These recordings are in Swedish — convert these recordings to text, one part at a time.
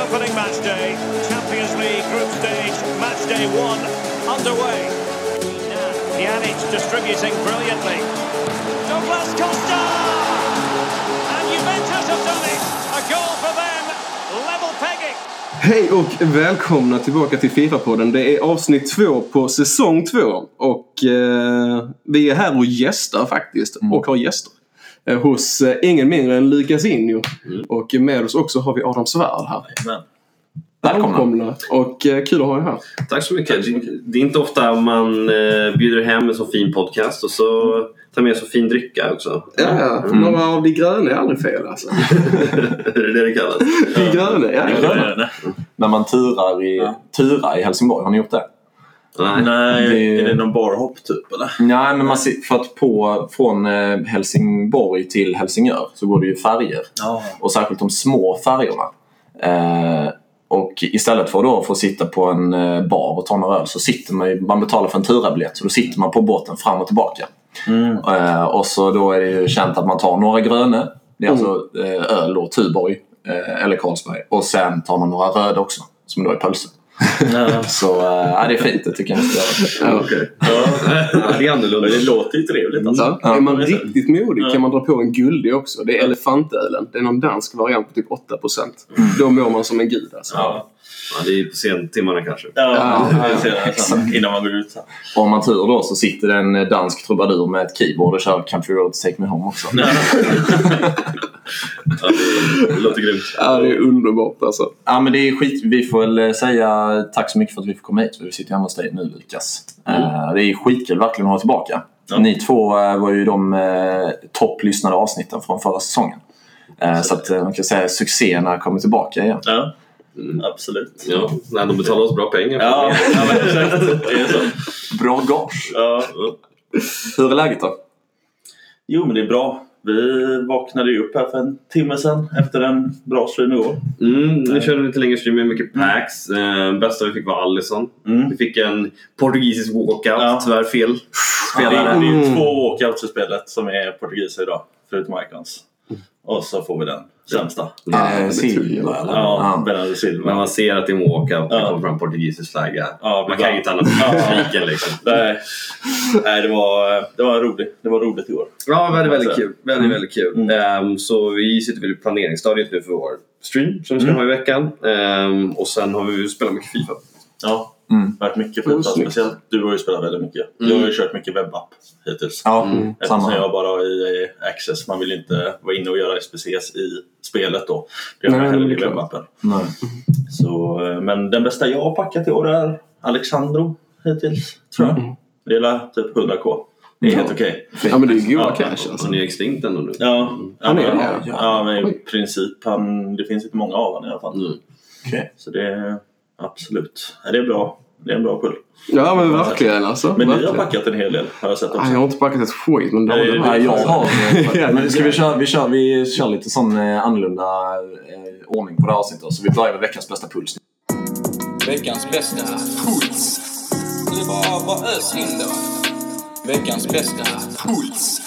opening match day. Champions League group stage, match day one underway. Pjanic distributing brilliantly. Douglas Costa! And Juventus have done it! A goal for them, level pegging. Hej och välkomna tillbaka till Fifa-podden. Det är avsnitt två på säsong två. Och eh, vi är här och gästar faktiskt. Och har gäster. Eh, hos eh, ingen mindre än Lukas Injo. Och med oss också har vi Adam Svärd här. Men, Välkomna. Och eh, kul att ha er här. Tack så mycket. Det- Det är inte ofta man bjuder hem en så fin podcast och så tar med så fin drycka också. Ja, några av de gröna är aldrig fel alltså. är det det det kallas? De gröna, ja. gröna. När man turar i, Ja. turar i Helsingborg, har ni gjort det? Nej. Nej, Det- är det någon barhopp typ eller? Nej, men man ser, för att på, från eh, Helsingborg till Helsingör så går det ju färger. Ja. Och särskilt de små färjorna. Eh, och istället för då få sitta på en eh, bar och ta några öl så sitter man ju, man betalar för en turabiljett så då sitter man på båten fram och tillbaka. Mm. Eh, och så då är det ju känt att man tar några gröna. Det är alltså eh, öl och Tuborg eh, eller Carlsberg. Och sen tar man några röda också som då är pölser. Ja. Så ja, det är fint, det tycker jag ni ska göra. Ja. Okej. Ja. Ja, det är annorlunda. Det låter ju trevligt alltså. Ja. Är man riktigt modig Ja. kan man dra på en guldig också. Det är elefantölen. Det är någon dansk variant på typ 8%. Då mår man som en gud alltså. Ja. Ja, det är på sentimmarna kanske. Ja, Ja. jag ser det sen, innan man går ut. Och om man tur då så sitter det en dansk trubadur med ett keyboard och kör Country Roads Take Me Home också. Ja. det, det låter grymt. Ja, det är underbart alltså. Ja men det är skit. Vi får väl eh, säga tack så mycket för att vi får komma hit. för Vi sitter hemma hos dig nu Lukas. Eh, Det är skitkul verkligen att ha tillbaka. Ja. Ni två eh, var ju de eh, topplyssnade avsnitten från förra säsongen. Eh, så att man kan säga succéerna kommer tillbaka igen. Ja, absolut. Ja, nej, de betalar oss bra pengar. Ja, ja men exakt. Det är så. Bra gage. Ja. Hur är läget då? Jo, men det är bra. Vi vaknade ju upp här för en timme sedan efter en bra stream igår. Mm, vi körde lite längre stream med mycket packs. Eh, bästa vi fick var Allison. Mm. Vi fick en portugisisk walkout. Ja. Tyvärr fel Det är, spelare. det är Mm. två walkouts i spelet som är portugiser idag, förutom Icons. Och så får vi den sämsta. Ja, Eh, det Silva eller? Ja, Bernardo Silva. Men man ser att det är walkout. Det kommer fram portugisisk flagga. Ja, man kan bara- inte annat än besviken liksom. Nej, Nej det, var, det, var roligt. det var roligt i år. Ja, väldigt, väldigt Alltså. kul. Väldigt, väldigt kul. Mm. Ehm, så vi sitter väl i planeringsstadiet nu för vår stream som vi ska Mm. ha i veckan. Ehm, och sen har vi ju spelat mycket Fifa. Ja, Mm. varit mycket Mm, Fifa. snyggt. Speciellt du har ju spelat väldigt mycket. Mm. Jag har ju kört mycket webbapp hittills. Ja, Mm. Eftersom samma. jag bara har i eh, Access. Man vill inte vara inne och göra SPCs i spelet då. Det gör man hellre i webbappen. Nej. Så, eh, men den bästa jag har packat i år är Alexandro hittills, tror jag. Mm. Det är typ 100k. Det är Ja. helt okej. Ja, men det är ju goda Ja, cash alltså. ni är extinct ändå nu. Ja, Han är men, det, ja, ja. ja, men i princip. Han, det finns inte många av honom i alla fall. Mm. Okej. Så det är absolut. Ja, det är bra. Det är en bra pull. Ja, men verkligen alltså. Men ni har verkligen. packat en hel del har jag sett också. Nej, jag har inte packat ett skit, men det har du. det- Nej, jag har Men ska vi köra, vi kör, vi kör lite sån eh, annorlunda eh, ordning på det här avsnittet. Så vi börjar med veckans bästa puls. Veckans bästa puls. Det är bara, bara ös in då. Veckans bästa puls.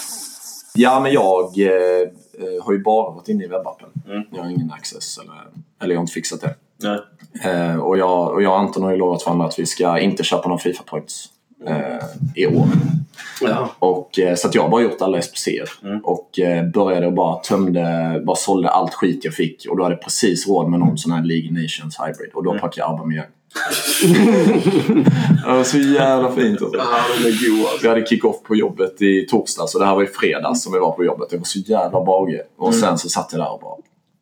Ja, men jag eh, eh, har ju bara varit inne i webbappen. Mm. Jag har ingen access eller, eller jag har inte fixat det. Eh, och, jag, och jag och Anton har ju lovat varandra att vi ska inte köpa någon Fifa Points eh, i år. Ja. Och, eh, så att jag har bara gjort alla SPC'er. Mm. Och eh, började och bara tömde, bara sålde allt skit jag fick. Och då hade jag precis råd med någon sån här League Nations Hybrid. Och då Mm. packade jag Aubameyang. det var så jävla fint. Alltså. Alltså. Vi hade kick-off på jobbet i torsdags så det här var i fredags som vi var på jobbet. Det var så jävla bage. Och Mm. sen så satt jag där och bara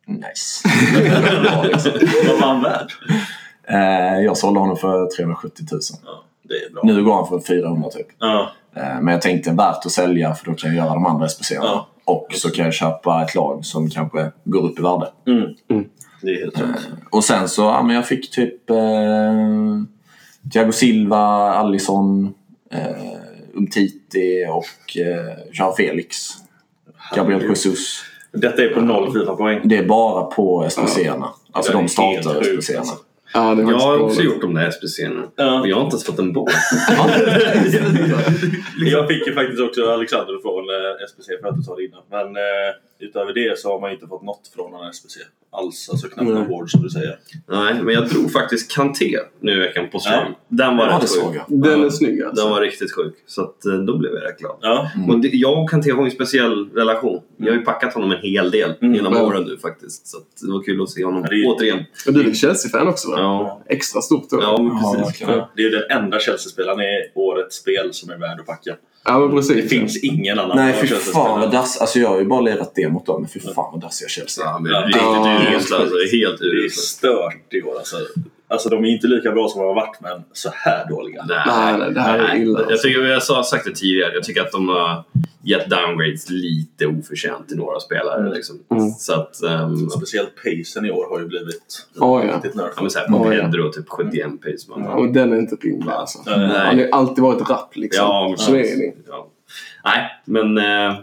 nice. Vad var han värd? eh, jag sålde honom för 370 000. Ja, det är bra. Nu går han för 400 typ. Ja, Eh, men jag tänkte värt att sälja för då kan jag göra de andra SPC'erna. Ja. Och så kan jag köpa ett lag som kanske går upp i värde. mm. det är helt rätt. Och sen så, ja men jag fick typ eh, Thiago Silva, Alisson, eh, Umtiti och eh, Jean Felix. Gabriel Jesus. Detta är på noll Fifa-poäng. Det är bara på SPC'erna. Alltså de startar SPC'erna. alltså. Ja, Jag har också gjort de där SPC'erna. Ja. Men jag har inte ens fått en båt. Jag fick ju faktiskt också Alexander från eh, SPC för att du sa det innan. Men eh, utöver det så har man inte fått något från någon SPC. Alls. Alltså knappt Mm. någon vård som du säger. Nej, men jag drog faktiskt Kanté nu i veckan på ström. Ja. Den var Ja, rätt sjuk. Den är snygg alltså. Den var riktigt sjuk. Så att, eh, då blev jag rätt glad. Ja. Och det, jag och Kanté har ju en speciell relation. Jag har ju packat honom en hel del Mm. genom Ja. åren nu faktiskt. Så att det var kul att se honom Ja, det är- återigen. Och du är Chelsea-fan också va? Ja, Extra stort då. ja men precis. Ja, det är ju den enda Chelsea-spelaren i årets spel som är värd att packa. Ja, men precis. Det finns ingen annan Nej, fy fan vad dass. Alltså jag har ju bara lirat det mot dem, men fy fan vad dassiga Chelsea Ja, men Ja. riktigt Ja, urusla alltså. Helt Det är urusla. stört i år alltså. Alltså de är inte lika bra som de har varit, men så här dåliga. Nej, nej, det här är illa. Jag, Alltså. tycker, jag har sagt det tidigare, jag tycker att de har gett downgrades lite oförtjänt till några spelare. Mm. Liksom. Mm. Så att, um, Speciellt pacen i år har ju blivit Ja, ja. riktigt ja, men så här, på Ja, ja. Pedro typ 71 pace. Man. Ja, men den är inte rimlig alltså. Nej. Han har alltid varit rapp liksom. Ja, men Så är det. Ja. Nej, men uh,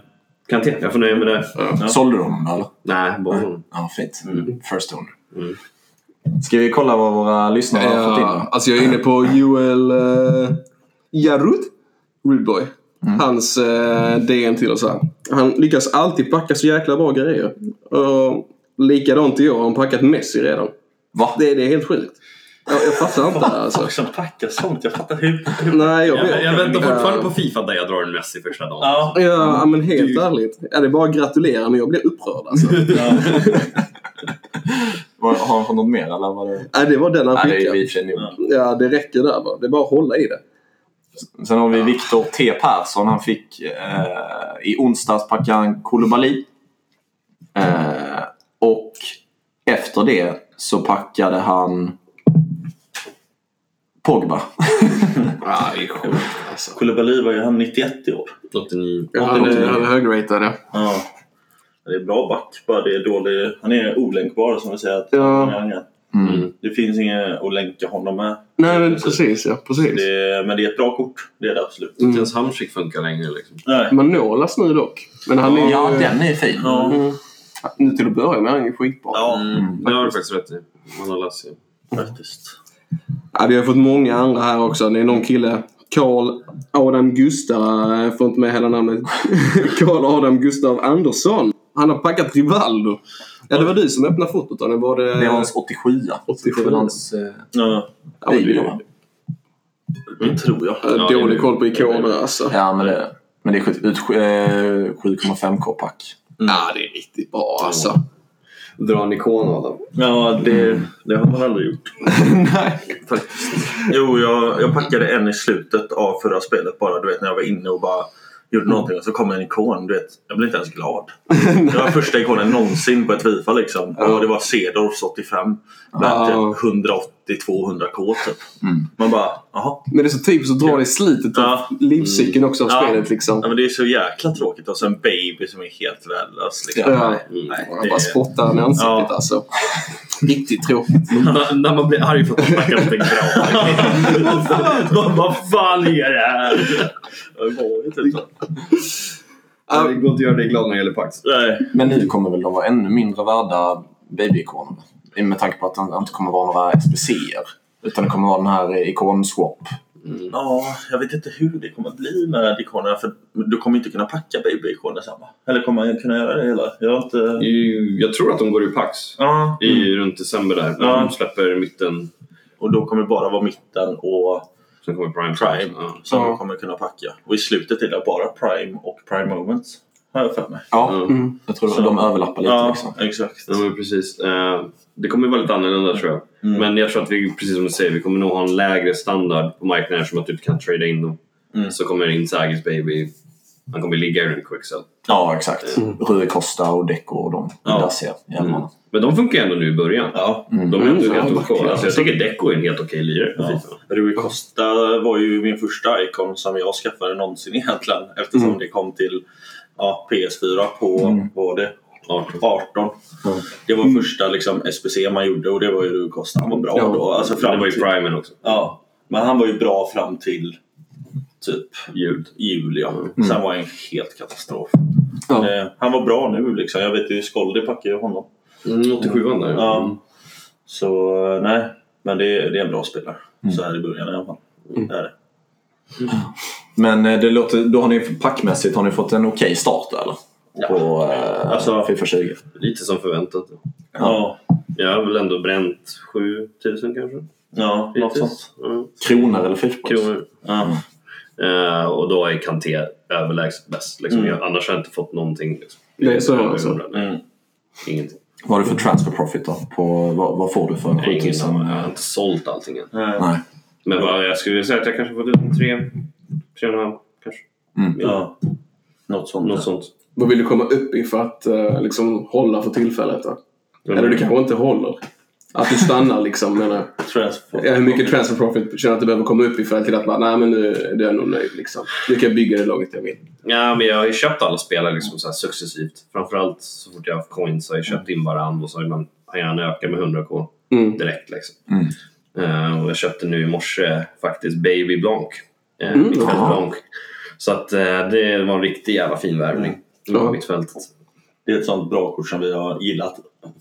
Kanté, jag får nöja mig med det. Ja. Sålde du honom då eller? Nej, bara honom. Ja, fint. Mm. First owner. Mm. Ska vi kolla vad våra lyssnare har fått in? Ja, alltså jag är inne på Joel uh, Jarud. Rudboy. Hans uh, DN till oss här. Han lyckas alltid packa så jäkla bra grejer. Och likadant i år. Han har packat Messi redan. Va? Det, det är helt sjukt. Jag, jag fattar inte det alltså. Folk som packar sånt. Jag fattar hur... hur... Nej, jag Jag, vet. jag väntar fortfarande på Fifa där jag drar en Messi första dagen. Ja. Ja, men helt ärligt. Ja, det är bara att gratulera men jag blir upprörd alltså. Var, har han fått något mer eller? Var det... Nej, det var den han Nej, det är skickade. nog. Ja. Det räcker där bara. Det är bara att hålla i det. Sen har vi Viktor T Persson. Han fick eh, i onsdags packa han Koulibaly. Eh, och efter det så packade han Pogba. Ja, det är sjukt alltså. Koulibaly var ju han 91 i år. 89. Ja, han är, är högratad ja. Ja. Det är bra back, bara det är dålig... Han är olänkbar som vi säger. Att Ja. han är. Mm. Det finns inget att länka honom med. Nej, men precis ja. Precis. Det, men det är ett bra kort. Det är det absolut. Inte ens Hamsik funkar längre liksom. Nej. Manolas nu dock. Men han är Ja, ju... den är fin. Ja. Mm. Nu till att börja med är han ju skitbra. Ja, Mm. Det har du faktiskt rätt i. Man har det. faktiskt. Ja, vi har fått många andra här också. Det är någon kille. Karl Adam Gustav. Jag får inte med hela namnet. Karl Adam Gustav Andersson. Han har packat Rivaldo. Ja, det var du som öppnade fotot. Eller var det... Det är hans 87 87. Det hans eh, Ja, Ja, men det- det tror jag. Ja, Ja, dålig det. koll på ikoner alltså. Ja, men det, men det är skjut- ut eh, 7,5k pack. Ja, det är riktigt bra alltså dra en ikon av dem. Ja, det, det har man aldrig gjort. Nej. Jo, jag, jag packade en i slutet av förra spelet bara. Du vet när jag var inne och bara gjorde någonting och så kom en ikon. Du vet, jag blev inte ens glad. det var första ikonen någonsin på ett Fifa liksom. Ja. Och det var Cedorfs 85. Värt typ 180 80-200k typ. Mm. Man bara, jaha. Men det är så typiskt att dra det i slitet av ja. livscykeln också av mm. ja. spelet liksom. Ja men det är så jäkla tråkigt. Och så en baby som är helt värdelös. Liksom. Ja. Nej, mm. nej, bara spottar i ansiktet ja. alltså. Riktigt tråkigt. När man blir arg för att man snackar någonting bra. Vad fan är det här? Det. Typ. Det går inte att göra dig glad när det gäller Pax. Nej. Men nu kommer väl de vara ännu mindre värda babyikonerna? Med tanke på att det inte kommer vara några SPC'er. Utan det kommer vara den här ikonswap. Ja, jag vet inte hur det kommer att bli med ikonerna. För du kommer inte kunna packa babyikoner samma. Eller kommer man kunna göra det hela? Jag inte... Jag tror att de går ur Pax Ja. i runt december där. När Ja. de släpper mitten. Och då kommer det bara vara mitten och Sen kommer Prime. Prime Ja. som Ja. kommer kunna packa. Och i slutet är det bara Prime och Prime Moments. Har jag för mig. Ja. Mm. jag tror att de överlappar lite Ja, liksom. exakt. Ja, men precis. Eh, det kommer vara lite annorlunda tror jag. Mm. Men jag tror att vi, precis som du säger, vi kommer nog ha en lägre standard på marknaden som att du kan trada in dem. Mm. Så kommer Inzagis baby, han kommer ligga runt Quicksell. Ja, exakt. Rui Costa och Deco och de Ja. dassiga jävlarna. Men de funkar ju ändå nu i början. Ja. Mm. De är ändå Mm, helt ja, okej. verkligen. Alltså, jag tycker Deco är en helt okej lirare på Ja. Rui Costa var ju min första icon som jag skaffade någonsin egentligen. Eftersom Mm. det kom till ja, PS4 på, Mm. det? 18. 18. Mm. Det var första liksom, SPC man gjorde och det var ju Costa. Han var bra Ja. då. Alltså, Det fram var ju till, Primen också. ja, men han var ju bra fram till typ Ljud. juli. Ja. Mm. Sen var han en helt katastrof. Ja. Eh, han var bra nu liksom. Jag vet ju Skoldi packade ju honom. Mm, 87 där. Ja. Så eh, nej, men det, är- det är en bra spelare. Mm. Så här i början i alla fall. Det är det. Men eh, det låter, då har ni packmässigt har ni fått en okej start eller? Ja. På eh, Alltså- Fifa 20. Lite som förväntat. Ja, Jag har väl ändå bränt 7000 kanske. ja något sånt. Hittills. Ja. Kronor eller points? Kronor. Ja. Eh, och då är Kanté överlägset bäst. Liksom. Mm. Jag, annars har jag inte fått någonting. Liksom. Det är så, Över alltså. 100. Nej, Mm. Ingenting. Vad har du för transfer profit då? På, vad, vad får du för Jag har ingen 7000? aning. Jag har inte sålt allting än. Nej. Nej. Men vad, jag skulle säga att jag kanske fått ut en tre, tre och en halv kanske. Ja. Något sånt. Något sånt. Vad vill du komma upp i för att eh, liksom hålla för tillfället då? Eller du kanske inte håller? Att du stannar liksom menar jag. Hur mycket transfer profit känner att du behöver komma upp i för att till att bara, nej men nu är jag nog nöjd liksom. Nu kan jag bygga det laget jag vill. Ja, men jag har ju köpt alla spelare liksom så här successivt. Framförallt så fort jag har haft coins så har jag köpt in varann och så har man har gärna ökat med 100k Mm. direkt. Liksom. Mm. Eh, och jag köpte nu i morse faktiskt Baby Blanc. Uh, Mm. Blanc. Så att eh, det var en riktig jävla fin värvning. Ja. Ja. Mittfältet. Det är ett sånt bra kort som vi har gillat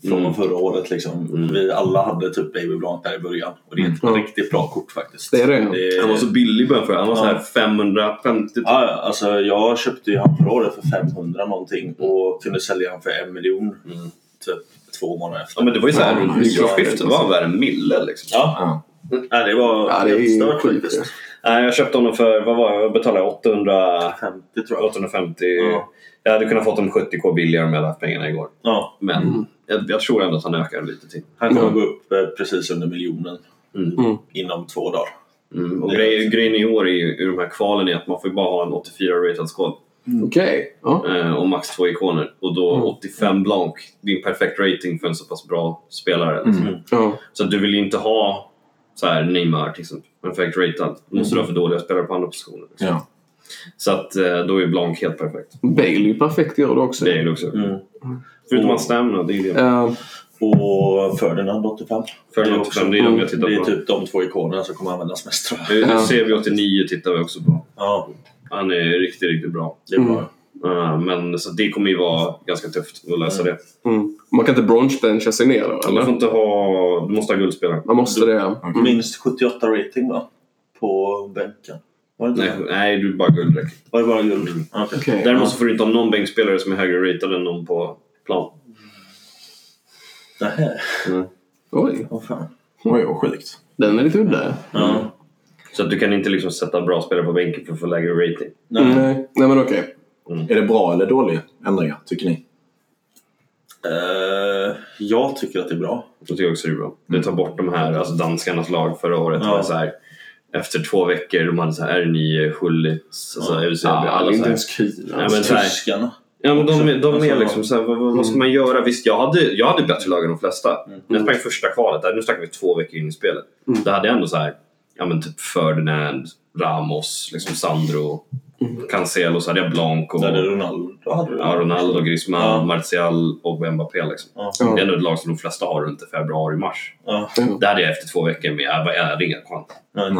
från Mm. förra året. Liksom. Vi alla hade typ Baby Blanc där i början. Och det är ett Ja. riktigt bra kort faktiskt. Det är det. är- Han var så billig i början för Han var så här Ja. 550 typ. Ja, ja, alltså jag köpte ju han förra året för 500 någonting och kunde sälja han för en miljon Mm. typ två månader efter. Ja, men det var ju så här Ja, nice. nyårsskiftet. Det var värre än mille liksom. Ja, Ja. Nej, det var Ja, det är stört faktiskt. Nej, jag köpte honom för, vad var det? Jag betalade 800, 50 tror jag. 850. Ja. Jag hade kunnat fått dem 70k billigare om jag hade haft pengarna igår. Ja, Men Mm. jag, jag tror ändå att han ökar lite till. han kommer Ja. gå upp eh, precis under miljonen Mm. Mm. inom två dagar. Mm. Och Det- grej, grejen i år i, i de här kvalen är att man får bara ha en 84 rated squad Okej. Ja. eh, och max två ikoner. Och då Mm. 85 blank, det är en perfekt rating för en så pass bra spelare. Liksom. Mm. ja. Så du vill ju inte ha så här Neymar till exempel, perfekt ratad. Då måste du ha för dåliga spelare på andra positioner. Liksom. Ja. Så att eh, då är blank helt perfekt. Bale är ju perfekt gör det också. Det också. Mm. Förutom hans stamina, det är det. Eh, Och Ferdinand 85. För det är 85, det är de jag tittar Det är på. typ de två ikonerna som kommer användas mest tror jag. Nu Ja. ser vi 89 tittar vi också på. Ja, Han är riktigt, riktigt bra. det är bra. Uh, men så det kommer ju vara ganska tufft att lösa det. mm. Man kan inte brunchbencha sig ner då, Du får eller? inte ha... Du måste ha guldspelare. Man måste det. ja. Minst 78 rating va? På bänken. Var det Nej, det? nej, du är bara guldräck. Var det bara guld? Okej. Okej. Däremot så får du inte ha någon bänkspelare som är högre ratad än någon på plan. Nähä. Oj, Vad fan. Oj, vad sjukt. den är lite udda. Ja. Så att du kan inte liksom sätta bra spelare på bänken för att få lägre rating. Nej. Nej. Nej, men okej. Är det bra eller dåliga ändringar, tycker ni? Eh, jag tycker att det är bra. Jag tycker också det är bra. Det tar bort de här, alltså danskarnas lag förra året Ja. var så här. Efter två veckor, de hade så här R9, Schulitz, alltså Ja. UCB, är alla inte ens kul. Ja, men så här, Tyskarna. Ja, men de, också. de är Alltså, liksom såhär, vad, vad, vad ska man göra? Visst, jag hade, jag hade bättre lag än de flesta. Mm. När jag sprang första kvalet, där, nu snackar vi två veckor in i spelet. Mm. Då hade jag ändå så här, ja men typ Ferdinand, Ramos, liksom Sandro, Cancelo, så hade jag Blanc och Där är Ronaldo. Hade du ja, Ronaldo, Griezmann, Ja. Martial och Mbappé. Liksom. Ja. Det är ändå ett lag som de flesta har runt februari-mars. Ja. Det hade jag efter två veckor med. Jag, hade inga chans. Nej.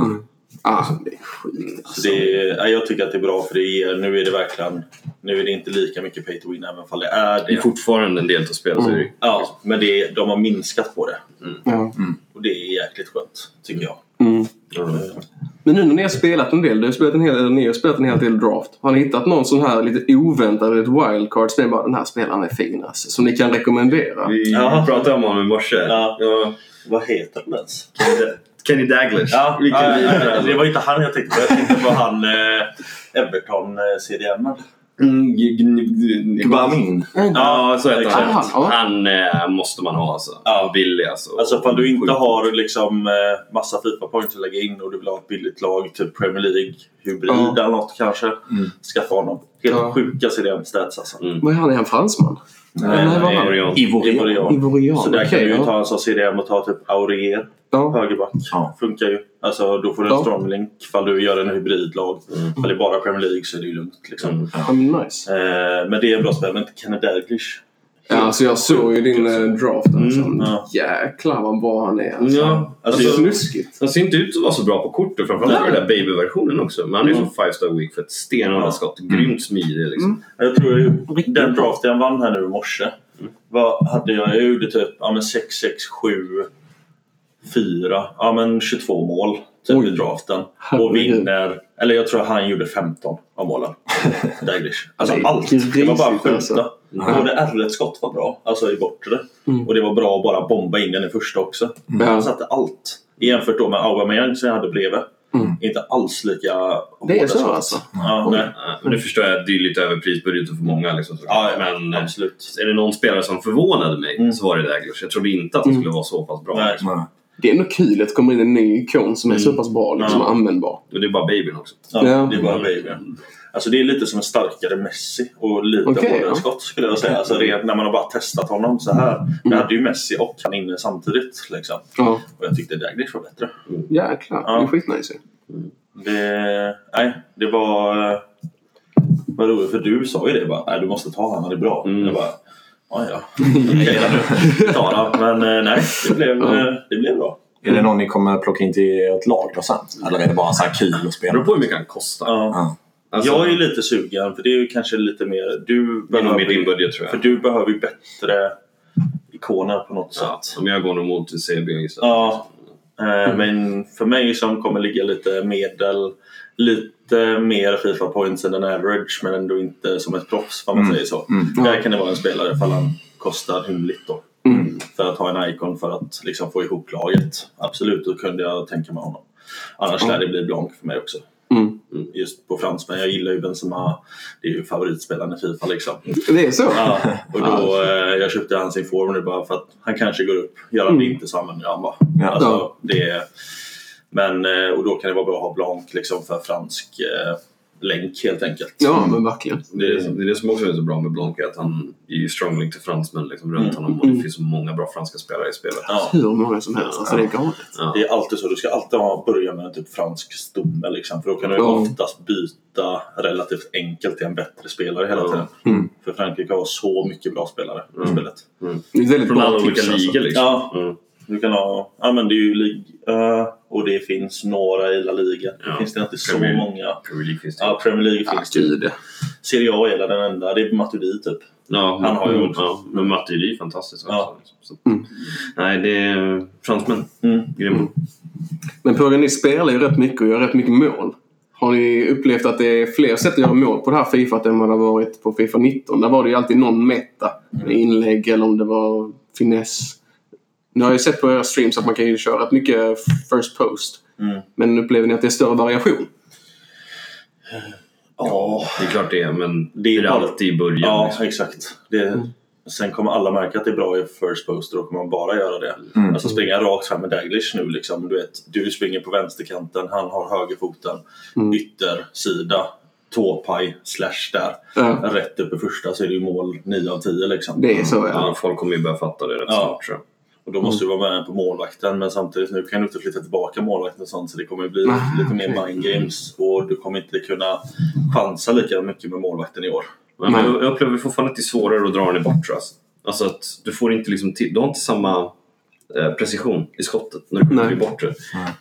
Ah, det är skit. Så det är, ja, jag tycker att det är bra för det ger, nu är det verkligen nu är det inte lika mycket pay to win även om det är Det är det. fortfarande en del till spel. Så är det, Ja, men det, de har minskat på det. Ja. Och det är jäkligt skönt, tycker jag. Mm. Men nu när ni har spelat en del, du har spelat en hel, eller ni har spelat en hel del draft. Har ni hittat någon sån här lite oväntad, ett wildcard som är bara den här spelaren är fin alltså, Som ni kan rekommendera? vi Ja. pratade om honom i morse. Ja. Ja. Vad heter den ens? Kenny Daglish. Ja, Vilken ja, det var inte han jag tänkte på. Jag tänkte på han eh, Everton eh, Gbamin. Ja, så heter han. exakt. Han eh, måste man ha alltså. Ja. Billig alltså. Alltså ifall du inte har liksom eh, massa Fifa-points att lägga in och du vill ha ett billigt lag, typ Premier League, hybrid Ja. eller något kanske. Skaffa honom. Helt Ja. sjuka CDM-stats alltså. Mm. Vad är han? Är han fransman? Nej, Nej? Orion. Ivorian. Ivorian. Så där kan okej, du ju ja. ta en sån CDM och ta typ Aurier, Ja. högerback. Ja. Funkar ju. Alltså då får du en Ja. strong link. Ifall du gör en hybridlag. Mm. Ifall det är bara Premier League så är det ju lugnt liksom. Mm. Ja, men nice. Eh, men det är en bra spel, men inte Kenny Dalglish. Ja, alltså jag såg ju din eh, draft. Alltså. Mm, ja. Jäklar vad bra han är. Alltså. Ja, Alltså, alltså, snuskigt. Han ser inte ut att vara så bra på kortet. Framförallt den där baby-versionen också. Men han är ju Mm. som 5 star week för ett stenhårda Ja. skott. Grymt smidig liksom. Jag tror ju, den draften jag vann här nu i morse. Vad hade jag? Jag gjorde typ ja, men 6, 6, 7, 4. Ja men 22 mål Oj. draften. Och vinner. Eller jag tror han gjorde 15 av målen. Daglish. Alltså allt. Det var bara grisigt, skjuta. alltså. Både R1-skott var bra, alltså i bortre. Och det var bra att bara bomba in den i första också. Ja. Han satte allt. Jämfört då med Aubameyang som jag hade bredvid. Inte alls lika Det är så skott. alltså? Ja, Oj. Men det förstår jag, det är lite över prisbudgeten för många. Liksom, Ja, men eh, absolut. är det någon spelare som förvånade mig Mm. så var det Daglish. Jag trodde inte att han skulle vara så pass bra. Nej. Det är ändå kul att det kommer in en ny ikon som är så pass bra liksom, Ja. och användbar. Och det är bara babyn också. Ja, Ja. Det är bara baby. Alltså det är lite som en starkare Messi och lite Okej, hårdare ja. skott skulle jag säga. Alltså rent när man har bara testat honom så här. Jag hade ju Messi och han inne samtidigt. Liksom. Ja. Och jag tyckte Daglish var bättre. Jäklar, Ja. det är skitnice ju. Det, nej, det var... eh, Vad roligt, för du sa ju det bara. Nej, du måste ta honom, han är bra. Mm. Jag bara... Ja, ja. Honom. Men eh, nej, det blev, Ja. eh, det blev bra. Är det någon ni kommer plocka in till ett lag då sen? Eller är det bara så här kul att Det spela? beror på hur mycket han kostar. Ja. Ja. Alltså, jag är lite sugen, för det är ju kanske lite mer... Du det nog med din budget tror För jag. du behöver ju bättre ikoner på något Ja, sätt. om jag går nog mot CB istället. Ja. Eh, Men för mig som kommer ligga lite medel, lite mer Fifa points än en average men ändå inte som ett proffs om man Mm. säger så. Mm. Där kan det vara en spelare ifall han kostar rimligt då. Mm. För att ha en icon för att liksom få ihop laget. Absolut, då kunde jag tänka mig honom. Annars lär det bli Blanc för mig också. Mm. Just på fransmän. Jag gillar ju Benzema. Det är ju favoritspelaren i Fifa liksom. Det är så? Ja, och då, eh, jag köpte hans inform nu bara för att han kanske går upp. Gör han det inte så använder jag han bara. Ja. Alltså, det är, men, eh, och då kan det vara bra att ha Blanc liksom för fransk eh, länk helt enkelt. Ja, men verkligen. Det är, det är det som också är så bra med Blanc, att han är ju strong link till fransmän liksom, runt Mm. honom och det finns så många bra franska spelare i spelet. Ja. Hur många som helst. Alltså det är galet. Ja. Det är alltid så. Du ska alltid ha, börja med en typ fransk stomme. Liksom, för då kan du Ja. oftast byta relativt enkelt till en bättre spelare hela Ja. tiden. Mm. För Frankrike har så mycket bra spelare i Mm. spelet. Det är väldigt Från bra alla olika alltså. ligor liksom. Ja. Mm. Du kan ha, ja men det är ju Liga och det finns några i La Liga. Det Ja. finns det inte så Premier- många. Premier League finns det. Ja, Premier League Ja, finns det gud. Serie A är den enda. Det är Matuidi typ. Ja, Han har ju- mm, ja, men Matuidi är fantastisk också. Ja. Så, Mm. Nej, det är fransmän. Mm. Grymma. Men Pågar, ni spelar ju rätt mycket och gör rätt mycket mål. Har ni upplevt att det är fler sätt att göra mål på det här Fifa än vad det har varit på Fifa 19? Där var det ju alltid någon meta. Med inlägg eller om det var finess. Nu har jag sett på era streams att man kan ju köra rätt mycket first post. Mm. Men upplever ni att det är större variation? Ja, Det är klart det är, men Det det är är, bara- alltid i början. ja liksom. exakt. Det, Sen kommer alla märka att det är bra i first post och då kommer man bara göra det. Mm. Alltså springa rakt fram med Daglish nu liksom. Du, vet, du springer på vänsterkanten, han har högerfoten, Mm. yttersida, tåpaj, slash där. Ja, Rätt upp i första så är det ju mål 9 av 10 liksom. det är så ja. Ja, folk kommer ju börja fatta det rätt Ja. snart tror jag. Och då måste du vara med på målvakten men samtidigt nu kan du inte flytta tillbaka målvakten och sånt så det kommer bli Ah, lite mer mind games och du kommer inte kunna chansa lika mycket med målvakten i år. Men Nej. jag upplever fortfarande att det är svårare att dra den i bort tror jag. Alltså att du får inte liksom till, du har inte samma eh, precision i skottet när du skjuter Nej. i bortre.